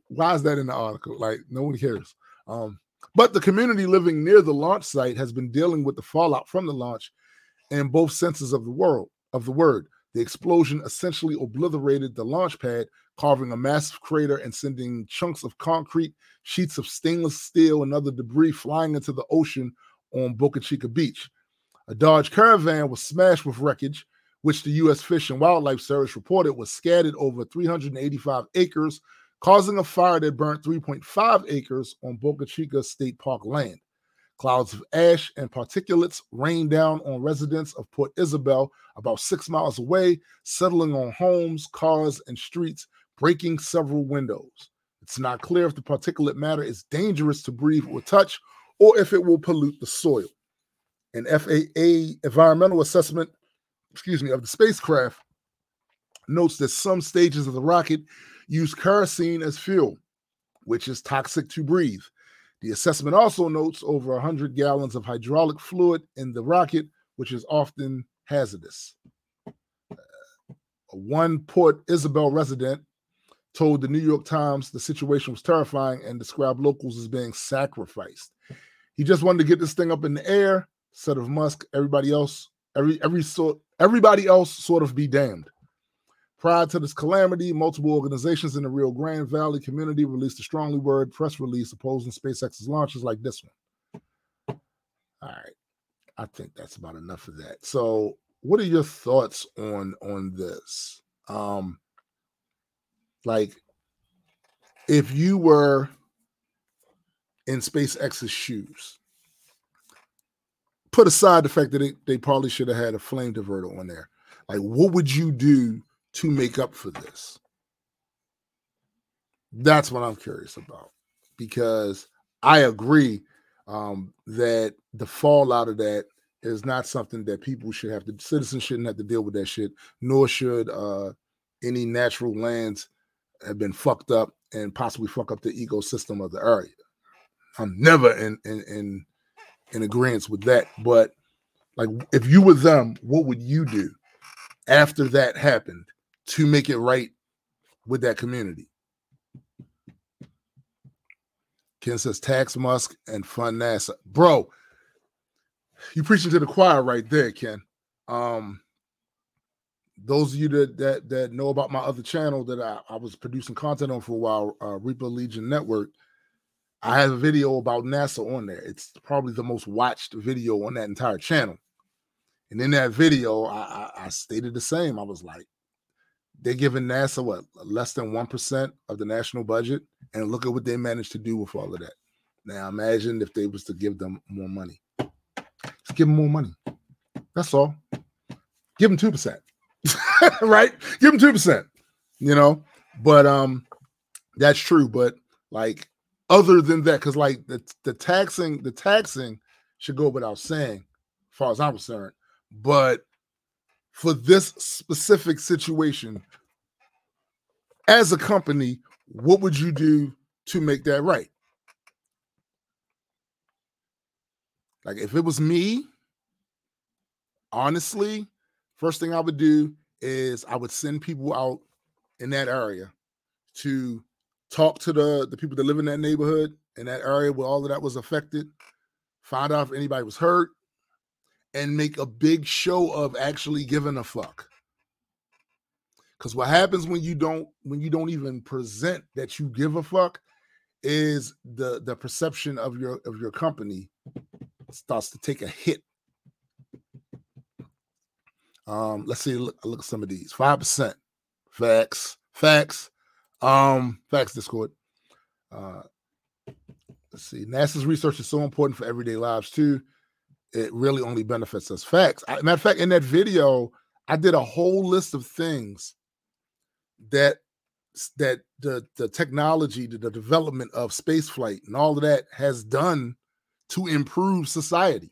Why is that in the article? Like no one cares. Um, but the community living near the launch site has been dealing with the fallout from the launch in both senses of the world of the word. The explosion essentially obliterated the launch pad, carving a massive crater and sending chunks of concrete, sheets of stainless steel, and other debris flying into the ocean on Boca Chica Beach. A Dodge Caravan was smashed with wreckage, which the U.S. Fish and Wildlife Service reported was scattered over 385 acres, causing a fire that burnt 3.5 acres on Boca Chica State Park land. Clouds of ash and particulates rain down on residents of Port Isabel, about six miles away, settling on homes, cars, and streets, breaking several windows. It's not clear if the particulate matter is dangerous to breathe or touch, or if it will pollute the soil. An FAA environmental assessment, excuse me, of the spacecraft notes that some stages of the rocket use kerosene as fuel, which is toxic to breathe. The assessment also notes over 100 gallons of hydraulic fluid in the rocket, which is often hazardous. Uh, one Port Isabel resident told the New York Times the situation was terrifying and described locals as being sacrificed. He just wanted to get this thing up in the air, said of Musk, everybody else, every every sort everybody else sort of be damned. Prior to this calamity, multiple organizations in the Rio Grande Valley community released a strongly worded press release opposing SpaceX's launches like this one. All right. I think that's about enough of that. So, what are your thoughts on on this? Um like if you were in SpaceX's shoes, put aside the fact that they, they probably should have had a flame diverter on there. Like, what would you do to make up for this? That's what I'm curious about because I agree um, that the fallout of that is not something that people should have to, citizens shouldn't have to deal with that shit, nor should uh, any natural lands have been fucked up and possibly fuck up the ecosystem of the area. I'm never in in in, in agreement with that. But like if you were them, what would you do after that happened to make it right with that community? Ken says tax Musk and fund NASA. Bro, you preaching to the choir right there, Ken. Um, those of you that that that know about my other channel that I, I was producing content on for a while, uh, Reaper Legion Network, I have a video about NASA on there. It's probably the most watched video on that entire channel. And in that video, I, I, I stated the same. I was like, they're giving NASA what less than one percent of the national budget, and look at what they managed to do with all of that. Now imagine if they was to give them more money. Just give them more money. That's all. Give them two percent. *laughs* right? Give them two percent. You know, but um, that's true. But like, other than that, because like the the taxing, the taxing should go without saying, as far as I'm concerned. But for this specific situation, as a company, what would you do to make that right? Like if it was me, honestly, First thing I would do is I would send people out in that area to talk to the the people that live in that neighborhood in that area where all of that was affected, find out if anybody was hurt, and make a big show of actually giving a fuck. Because what happens when you don't when you don't even present that you give a fuck is the the perception of your of your company starts to take a hit um, let's see, look, look at some of these. Five percent. Facts. Facts. Um, facts, Discord. Uh let's see. NASA's research is so important for everyday lives too. It really only benefits us. Facts. I, matter of fact, in that video, I did a whole list of things that that the the technology, the, the development of space flight and all of that has done to improve society.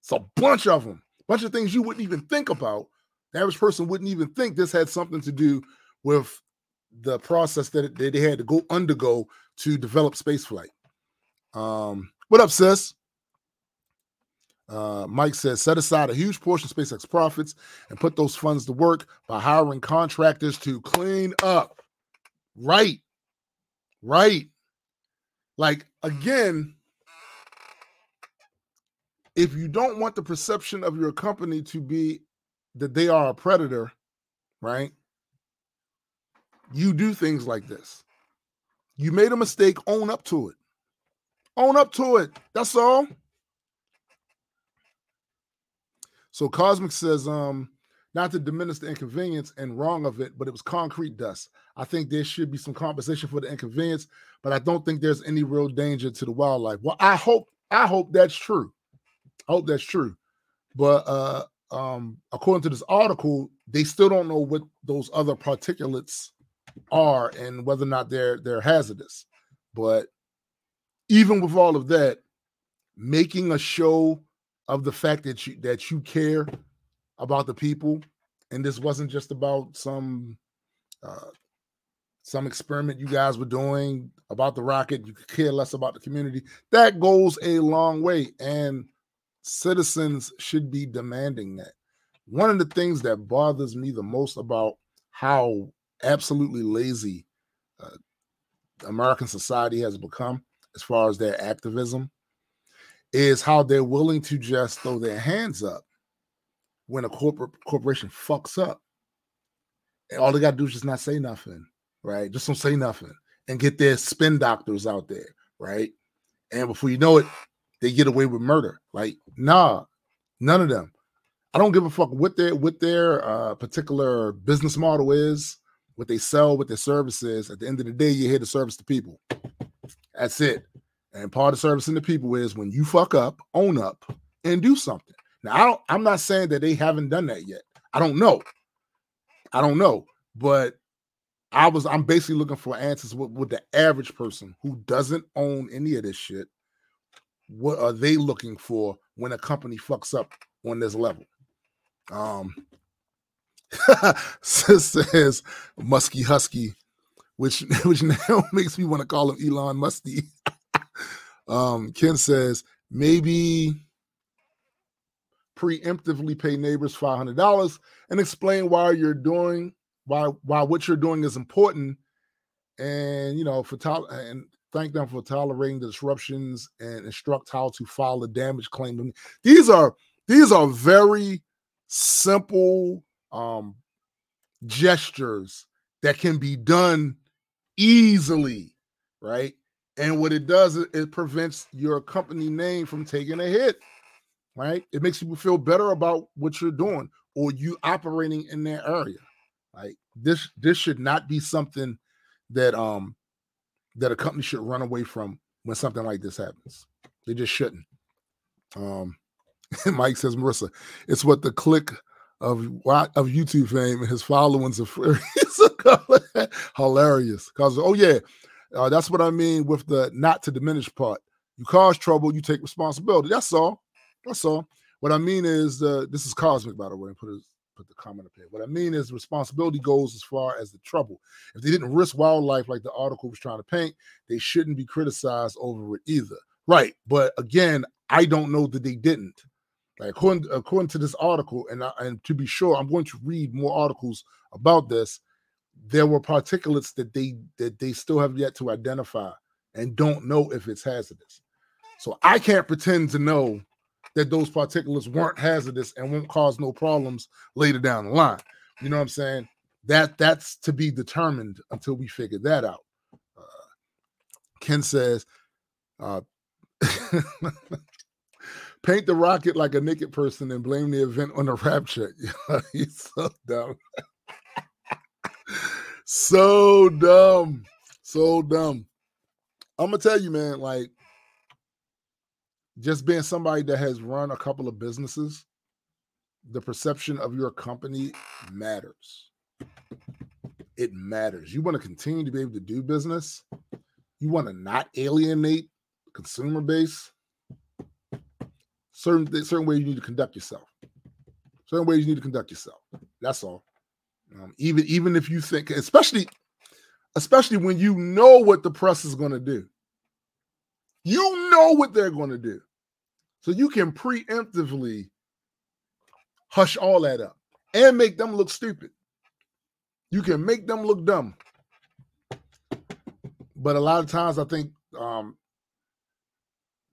It's a bunch of them bunch of things you wouldn't even think about. The average person wouldn't even think this had something to do with the process that, they had to go undergo to develop spaceflight. Um, what up, sis? Uh, Mike says, set aside a huge portion of SpaceX profits and put those funds to work by hiring contractors to clean up. Right. Right. Like, again, if you don't want the perception of your company to be that they are a predator, right? You do things like this. You made a mistake, own up to it. Own up to it. That's all. So Cosmic says, um, not to diminish the inconvenience and wrong of it, but it was concrete dust. I think there should be some compensation for the inconvenience, but I don't think there's any real danger to the wildlife. Well, I hope I hope that's true. I hope that's true. But uh um according to this article, they still don't know what those other particulates are and whether or not they're they're hazardous. But even with all of that, making a show of the fact that you that you care about the people. And this wasn't just about some uh, some experiment you guys were doing about the rocket. You could care less about the community. That goes a long way and citizens should be demanding that. One of the things that bothers me the most about how absolutely lazy uh, american society has become as far as their activism is how they're willing to just throw their hands up when a corporate corporation fucks up. And all they got to do is just not say nothing, right? Just don't say nothing and get their spin doctors out there, right? And before you know it, they get away with murder. Like, nah, none of them. I don't give a fuck what their what their uh, particular business model is, what they sell, what their service. At the end of the day, you're here to service the people. That's it. And part of servicing the people is when you fuck up, own up and do something. Now, I don't, I'm not saying that they haven't done that yet. I don't know. I don't know. But I was, I'm basically looking for answers with, with the average person who doesn't own any of this shit. What are they looking for when a company fucks up on this level? Um, *laughs* says Musky Husky, which *laughs* which now *laughs* makes me want to call him Elon Musty. Um, Ken says maybe preemptively pay neighbors $500 and explain why you're doing why why what you're doing is important and you know for to- and thank them for tolerating the disruptions and instruct how to file a damage claim. These are these are very simple um gestures that can be done easily right and what it does, is it prevents your company name from taking a hit, right? It makes people feel better about what you're doing or you operating in that area. Like this, this should not be something that um that a company should run away from when something like this happens. They just shouldn't. Um *laughs* Mike says, Marissa, it's what the click of of YouTube fame and his followings are *laughs* hilarious. Because oh yeah, uh, that's what I mean with the not to diminish part. You cause trouble, you take responsibility. That's all. That's all. What I mean is, uh, this is cosmic, by the way. Put put the comment up here. What I mean is, responsibility goes as far as the trouble. If they didn't risk wildlife like the article was trying to paint, they shouldn't be criticized over it either. Right. But again, I don't know that they didn't. Like according, according to this article, and I, and to be sure, I'm going to read more articles about this there were particulates that they that they still have yet to identify and don't know if it's hazardous. So I can't pretend to know that those particulates weren't hazardous and won't cause no problems later down the line. You know what I'm saying? That that's to be determined until we figure that out. Uh, Ken says, uh, *laughs* paint the rocket like a naked person and blame the event on the rapture. *laughs* He's so dumb so dumb. So dumb. I'm gonna tell you, man, like just being somebody that has run a couple of businesses, the perception of your company matters. It matters. You want to continue to be able to do business. You want to not alienate consumer base. Certain certain ways you need to conduct yourself. Certain ways you need to conduct yourself. That's all. Um, even even if you think, especially especially when you know what the press is going to do, you know what they're going to do, so you can preemptively hush all that up and make them look stupid. You can make them look dumb. But a lot of times, I think um,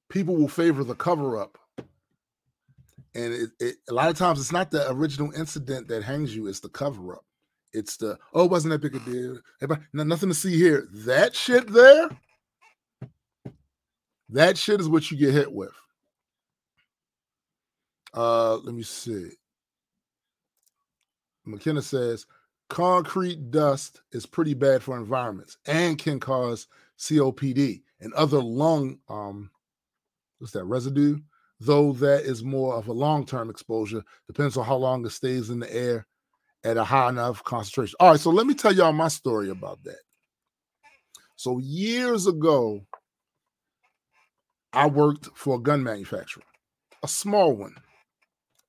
people will favor the cover up and it, it, a lot of times it's not the original incident that hangs you; it's the cover up. It's the oh, wasn't that big a deal. nothing to see here. That shit there, that shit is what you get hit with. Uh, let me see. McKenna says concrete dust is pretty bad for environments and can cause COPD and other lung um what's that residue? Though that is more of a long-term exposure, depends on how long it stays in the air at a high enough concentration. All right, so let me tell y'all my story about that. So years ago, I worked for a gun manufacturer, a small one,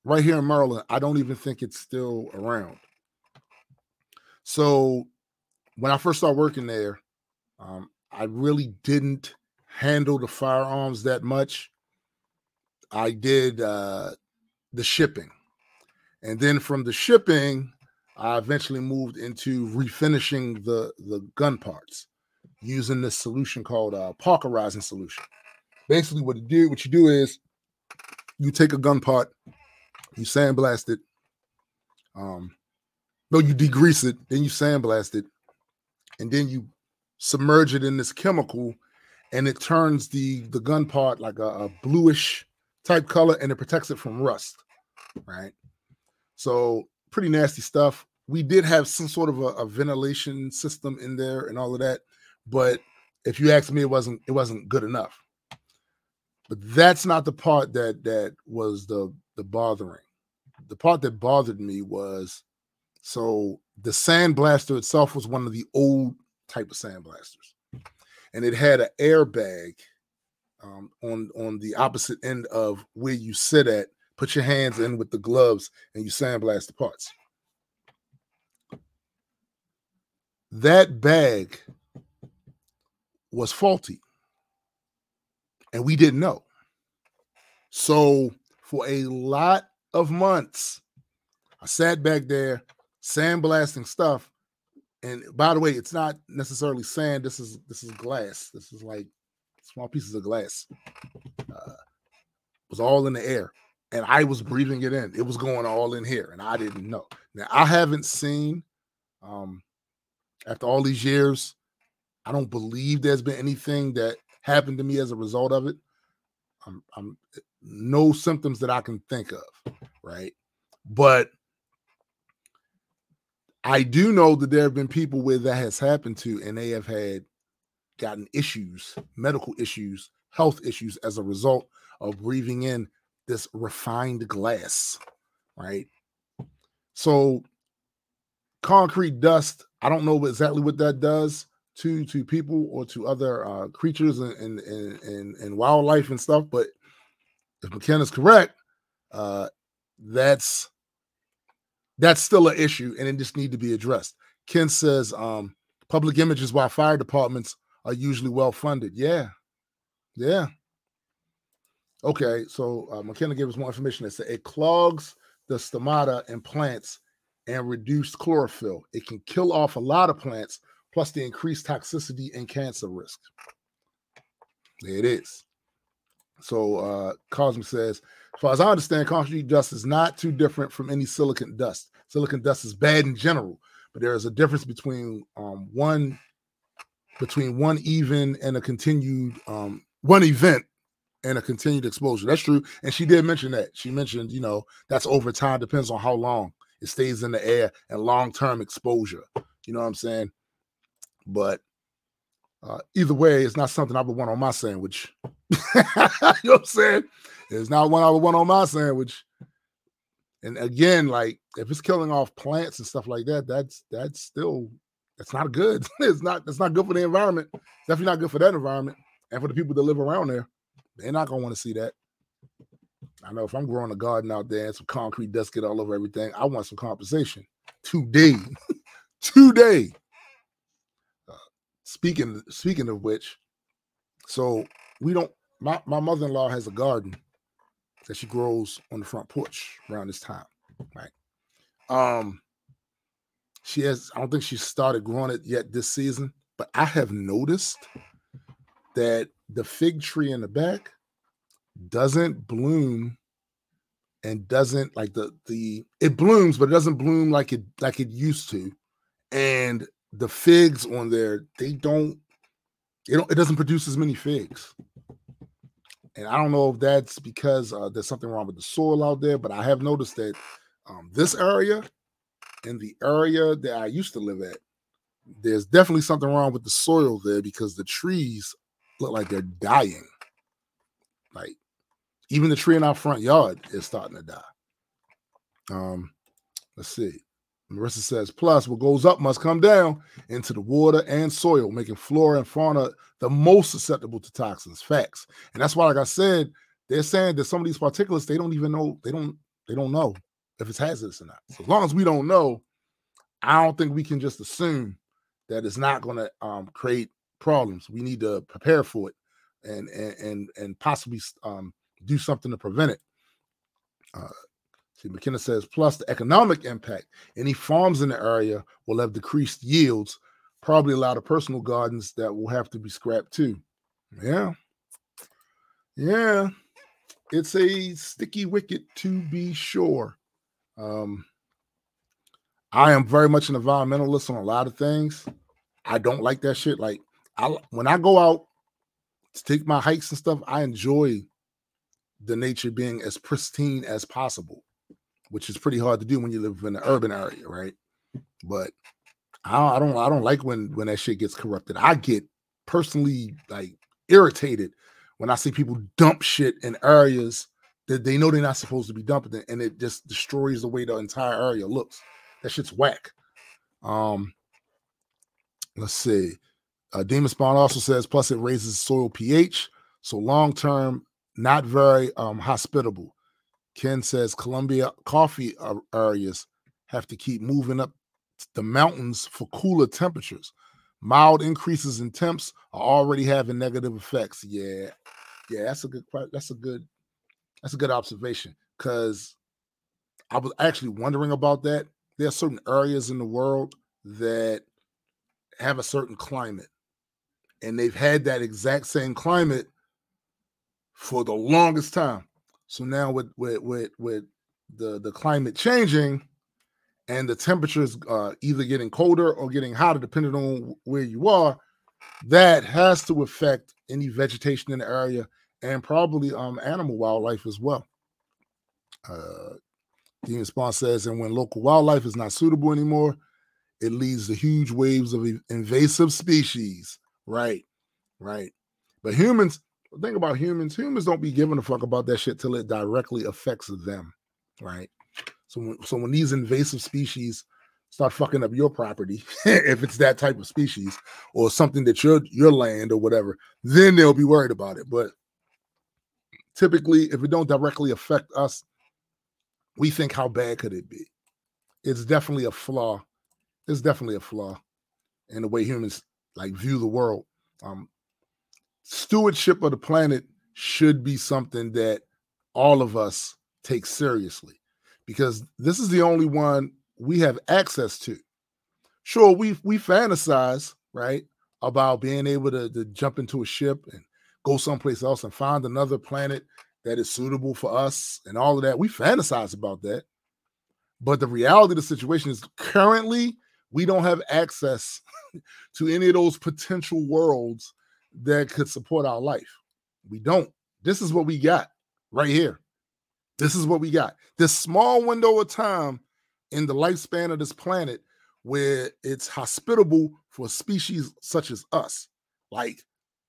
right here in Maryland. I don't even think it's still around. So when I first started working there, um, I really didn't handle the firearms that much. I did uh, the shipping. And then from the shipping, I eventually moved into refinishing the, the gun parts using this solution called uh, Parkerizing solution. Basically, what you do, what you do is you take a gun part, you sandblast it, um, no, you degrease it, then you sandblast it, and then you submerge it in this chemical, and it turns the the gun part like a, a bluish type color, and it protects it from rust. Right. So pretty nasty stuff. We did have some sort of a, a ventilation system in there and all of that, but if you ask me, it wasn't it wasn't good enough. But that's not the part that that was the the bothering. The part that bothered me was so the sandblaster itself was one of the old type of sandblasters, and it had an airbag um, on on the opposite end of where you sit at. Put your hands in with the gloves, and you sandblast the parts. That bag was faulty, and we didn't know. So for a lot of months, I sat back there sandblasting stuff. And by the way, it's not necessarily sand. This is this is glass. This is like small pieces of glass. Uh, was all in the air, and I was breathing it in. It was going all in here, and I didn't know. Now I haven't seen. Um, after all these years, I don't believe there's been anything that happened to me as a result of it. I'm, I'm no symptoms that I can think of, right? But I do know that there have been people where that has happened to, and they have had gotten issues, medical issues, health issues as a result of breathing in this refined glass, right? So, concrete dust, I don't know exactly what that does to to people or to other uh, creatures and, and and and wildlife and stuff, but if McKenna's correct, uh, that's that's still an issue and it just need to be addressed. Ken says um, public images while fire departments are usually well funded. Yeah. Yeah. Okay, so uh, McKenna gave us more information that said it clogs the stomata in plants and reduced chlorophyll. It can kill off a lot of plants, plus the increased toxicity and cancer risk. There it is. So uh Cosmic says, as far as I understand, concrete dust is not too different from any silicon dust. Silicon dust is bad in general, but there is a difference between um one between one even and a continued um one event and a continued exposure. That's true. And she did mention that. She mentioned, you know, that's over time, depends on how long it stays in the air and long-term exposure. You know what I'm saying? But uh, either way, it's not something I would want on my sandwich. *laughs* you know what I'm saying? It's not one I would want on my sandwich. And again, like if it's killing off plants and stuff like that, that's that's still that's not good. *laughs* it's not that's not good for the environment. Definitely not good for that environment and for the people that live around there. They're not gonna want to see that. I know if I'm growing a garden out there and some concrete dust get all over everything, I want some compensation today. *laughs* today. Speaking speaking of which, so we don't. My my mother in law has a garden that she grows on the front porch around this time, right? Um, she has. I don't think she started growing it yet this season, but I have noticed that the fig tree in the back doesn't bloom and doesn't like the the it blooms but it doesn't bloom like it like it used to and the figs on there, they don't, it don't, it doesn't produce as many figs. And I don't know if that's because uh, there's something wrong with the soil out there, but I have noticed that um, this area and the area that I used to live at, there's definitely something wrong with the soil there because the trees look like they're dying. Like even the tree in our front yard is starting to die. Um, let's see. Marissa says, plus what goes up must come down into the water and soil, making flora and fauna the most susceptible to toxins. Facts. And that's why, like I said, they're saying that some of these particulates, they don't even know, they don't, they don't know if it's hazardous or not. So as long as we don't know, I don't think we can just assume that it's not going to um, create problems. We need to prepare for it and and and, and possibly um, do something to prevent it. Uh, See, McKenna says, plus the economic impact. Any farms in the area will have decreased yields, probably a lot of personal gardens that will have to be scrapped too. Yeah. Yeah. It's a sticky wicket to be sure. Um, I am very much an environmentalist on a lot of things. I don't like that shit. Like I when I go out to take my hikes and stuff, I enjoy the nature being as pristine as possible which is pretty hard to do when you live in an urban area, right? But I don't, I don't, I don't like when when that shit gets corrupted. I get personally like irritated when I see people dump shit in areas that they know they're not supposed to be dumping it, and it just destroys the way the entire area looks. That shit's whack. Um, let's see. Uh, Demon Spawn also says, plus it raises soil pH, so long term, not very um hospitable. Ken says Colombia coffee areas have to keep moving up the mountains for cooler temperatures. Mild increases in temps are already having negative effects. Yeah, yeah, that's a good. That's a good. That's a good observation because I was actually wondering about that. There are certain areas in the world that have a certain climate, and they've had that exact same climate for the longest time. So now with with with with the the climate changing and the temperatures uh, either getting colder or getting hotter depending on where you are, that has to affect any vegetation in the area and probably um animal wildlife as well. Uh Demon Spawn says, and when local wildlife is not suitable anymore, it leads to huge waves of invasive species. Right, right. But humans, think about humans, humans don't be giving a fuck about that shit till it directly affects them, right? So when, so when these invasive species start fucking up your property, *laughs* if it's that type of species or something that your your land or whatever, then they'll be worried about it. But typically, if it don't directly affect us, we think how bad could it be? It's definitely a flaw. It's definitely a flaw in the way humans like view the world. Um, stewardship of the planet should be something that all of us take seriously because this is the only one we have access to. Sure, we we fantasize, right, about being able to, to jump into a ship and go someplace else and find another planet that is suitable for us and all of that. We fantasize about that. But the reality of the situation is currently we don't have access *laughs* to any of those potential worlds that could support our life. We don't. This is what we got right here. This is what we got. This small window of time in the lifespan of this planet where it's hospitable for species such as us. Like,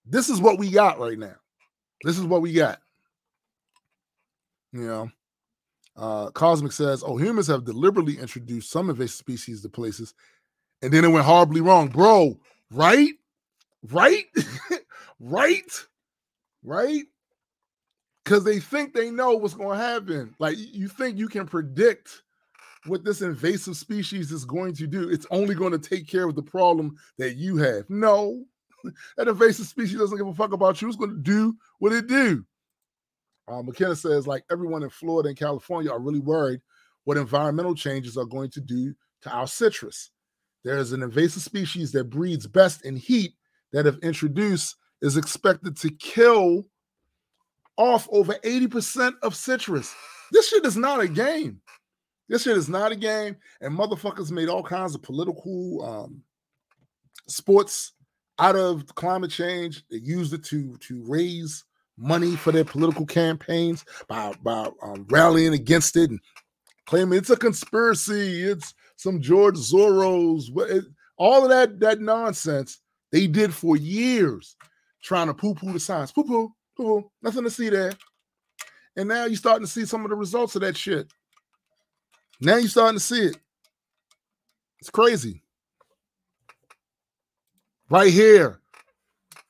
this is what we got right now. This is what we got. You know, uh, Cosmic says, Oh, humans have deliberately introduced some invasive species to places, and then it went horribly wrong. Bro, right? Right? *laughs* right? Right? Because they think they know what's going to happen. Like you think you can predict what this invasive species is going to do. It's only going to take care of the problem that you have. No, *laughs* that invasive species doesn't give a fuck about you. It's going to do what it do. Uh, McKenna says, like everyone in Florida and California are really worried what environmental changes are going to do to our citrus. There is an invasive species that breeds best in heat that, if introduced, is expected to kill off over 80% of citrus. This shit is not a game. This shit is not a game. And motherfuckers made all kinds of political um, sports out of climate change. They used it to to raise money for their political campaigns by by um, rallying against it and claiming it's a conspiracy. It's some George Soros. All of that that nonsense they did for years trying to poo poo the science. Poo poo, Cool. Nothing to see there. And now you're starting to see some of the results of that shit. Now you're starting to see it. It's crazy. Right here.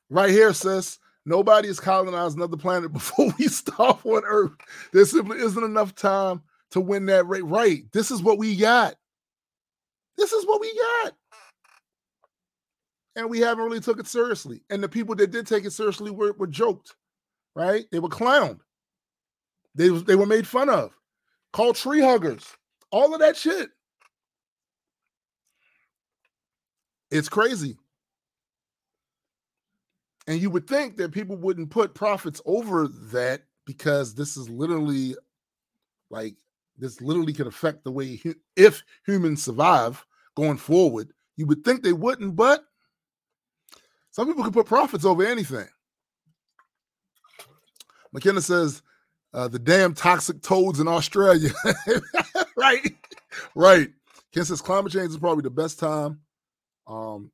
Right here, sis. Nobody has colonized another planet *laughs* before we stop on Earth. There simply isn't enough time to win that rate. Right. This is what we got. This is what we got. And we haven't really took it seriously. And the people that did take it seriously were, were joked, right? They were clowned. They, they were made fun of, called tree huggers, all of that shit. It's crazy. And you would think that people wouldn't put profits over that because this is literally like this literally could affect the way if humans survive going forward. You would think they wouldn't, but some people can put profits over anything. McKenna says, uh, the damn toxic toads in Australia. *laughs* right, right. Ken says climate change is probably the best time um,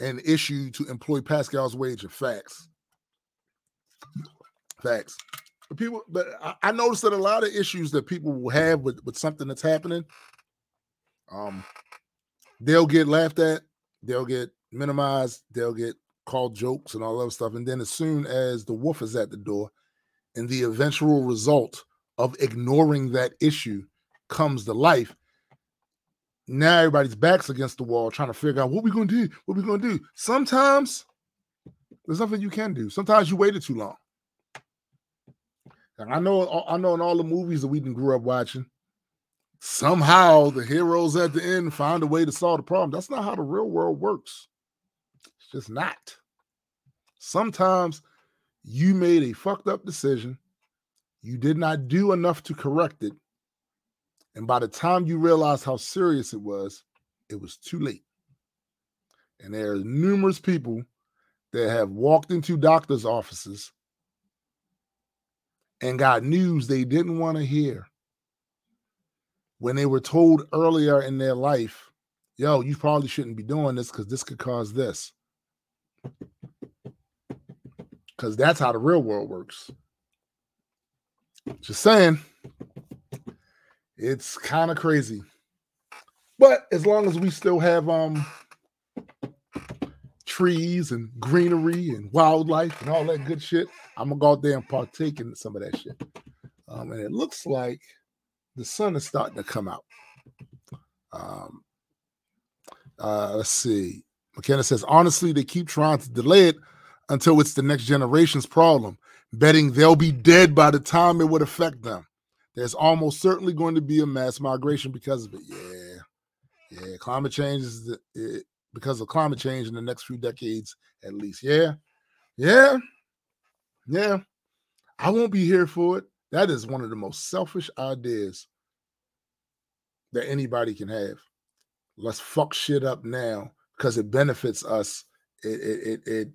an issue to employ Pascal's wager facts. Facts. But people, but I, I noticed that a lot of issues that people will have with, with something that's happening, um, they'll get laughed at, they'll get minimized, they'll get called jokes and all that stuff. And then as soon as the wolf is at the door, and the eventual result of ignoring that issue comes to life, now everybody's backs against the wall trying to figure out what we're going to do, what we're going to do. Sometimes there's nothing you can do. Sometimes you waited too long. And I know, uh, I know in all the movies that we grew up watching, somehow the heroes at the end find a way to solve the problem. That's not how the real world works. It's just not. Sometimes you made a fucked up decision. You did not do enough to correct it. And by the time you realize how serious it was, it was too late. And there are numerous people that have walked into doctor's offices and got news they didn't want to hear when they were told earlier in their life, yo, you probably shouldn't be doing this because this could cause this because that's how the real world works. Just saying, it's kind of crazy. But as long as we still have um trees and greenery and wildlife and all that good shit, I'm gonna go out there and partake in some of that shit. Um, and it looks like the sun is starting to come out. Um, uh, let's see. McKenna says, honestly, they keep trying to delay it until it's the next generation's problem, betting they'll be dead by the time it would affect them. There's almost certainly going to be a mass migration because of it. Yeah. Yeah. Climate change is the, it, because of climate change in the next few decades, at least. Yeah. Yeah. Yeah. I won't be here for it. That is one of the most selfish ideas that anybody can have. Let's fuck shit up now because it benefits us. It, it, it, it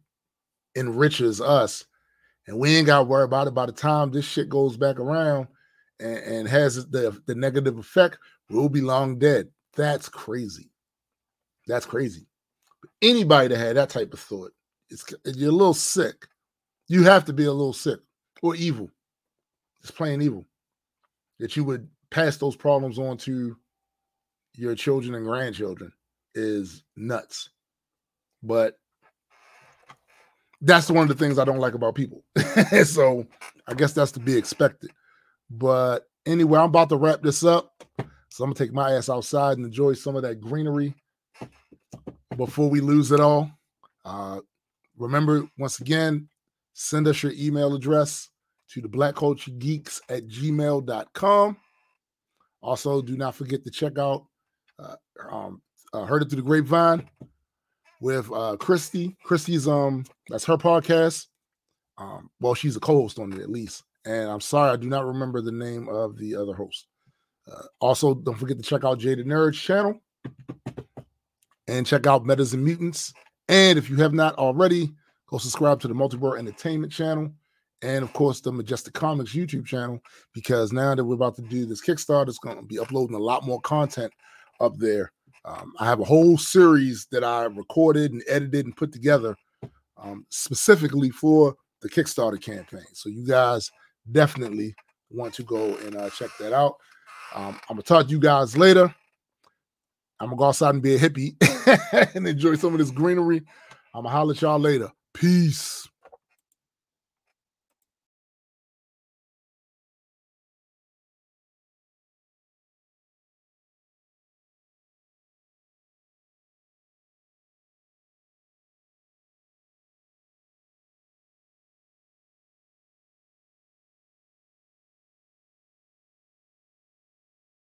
enriches us. And we ain't got to worry about it by the time this shit goes back around and, and has the, the negative effect, we'll be long dead. That's crazy. That's crazy. Anybody that had that type of thought, it's, you're a little sick. You have to be a little sick or evil. It's plain evil. That you would pass those problems on to your children and grandchildren is nuts. But that's one of the things I don't like about people. *laughs* so I guess that's to be expected. But anyway, I'm about to wrap this up. So I'm gonna take my ass outside and enjoy some of that greenery before we lose it all. Uh, remember, once again, send us your email address to the black culture geeks at gmail.com. Also, do not forget to check out uh, um, uh, Heard It Through the Grapevine with uh Christy. Christy's um that's her podcast. Um, well, she's a co-host on it at least. And I'm sorry, I do not remember the name of the other host. Uh, also, don't forget to check out Jaded Nerds channel and check out Metas and Mutants. And if you have not already, go subscribe to the Multiverse Entertainment channel and of course the Majestic Comics YouTube channel because now that we're about to do this Kickstarter, it's going to be uploading a lot more content up there um, I have a whole series that I recorded and edited and put together um, specifically for the Kickstarter campaign. So you guys definitely want to go and uh, check that out. Um, I'm gonna talk to you guys later. I'm gonna go outside and be a hippie *laughs* and enjoy some of this greenery. I'm gonna holler at y'all later. Peace.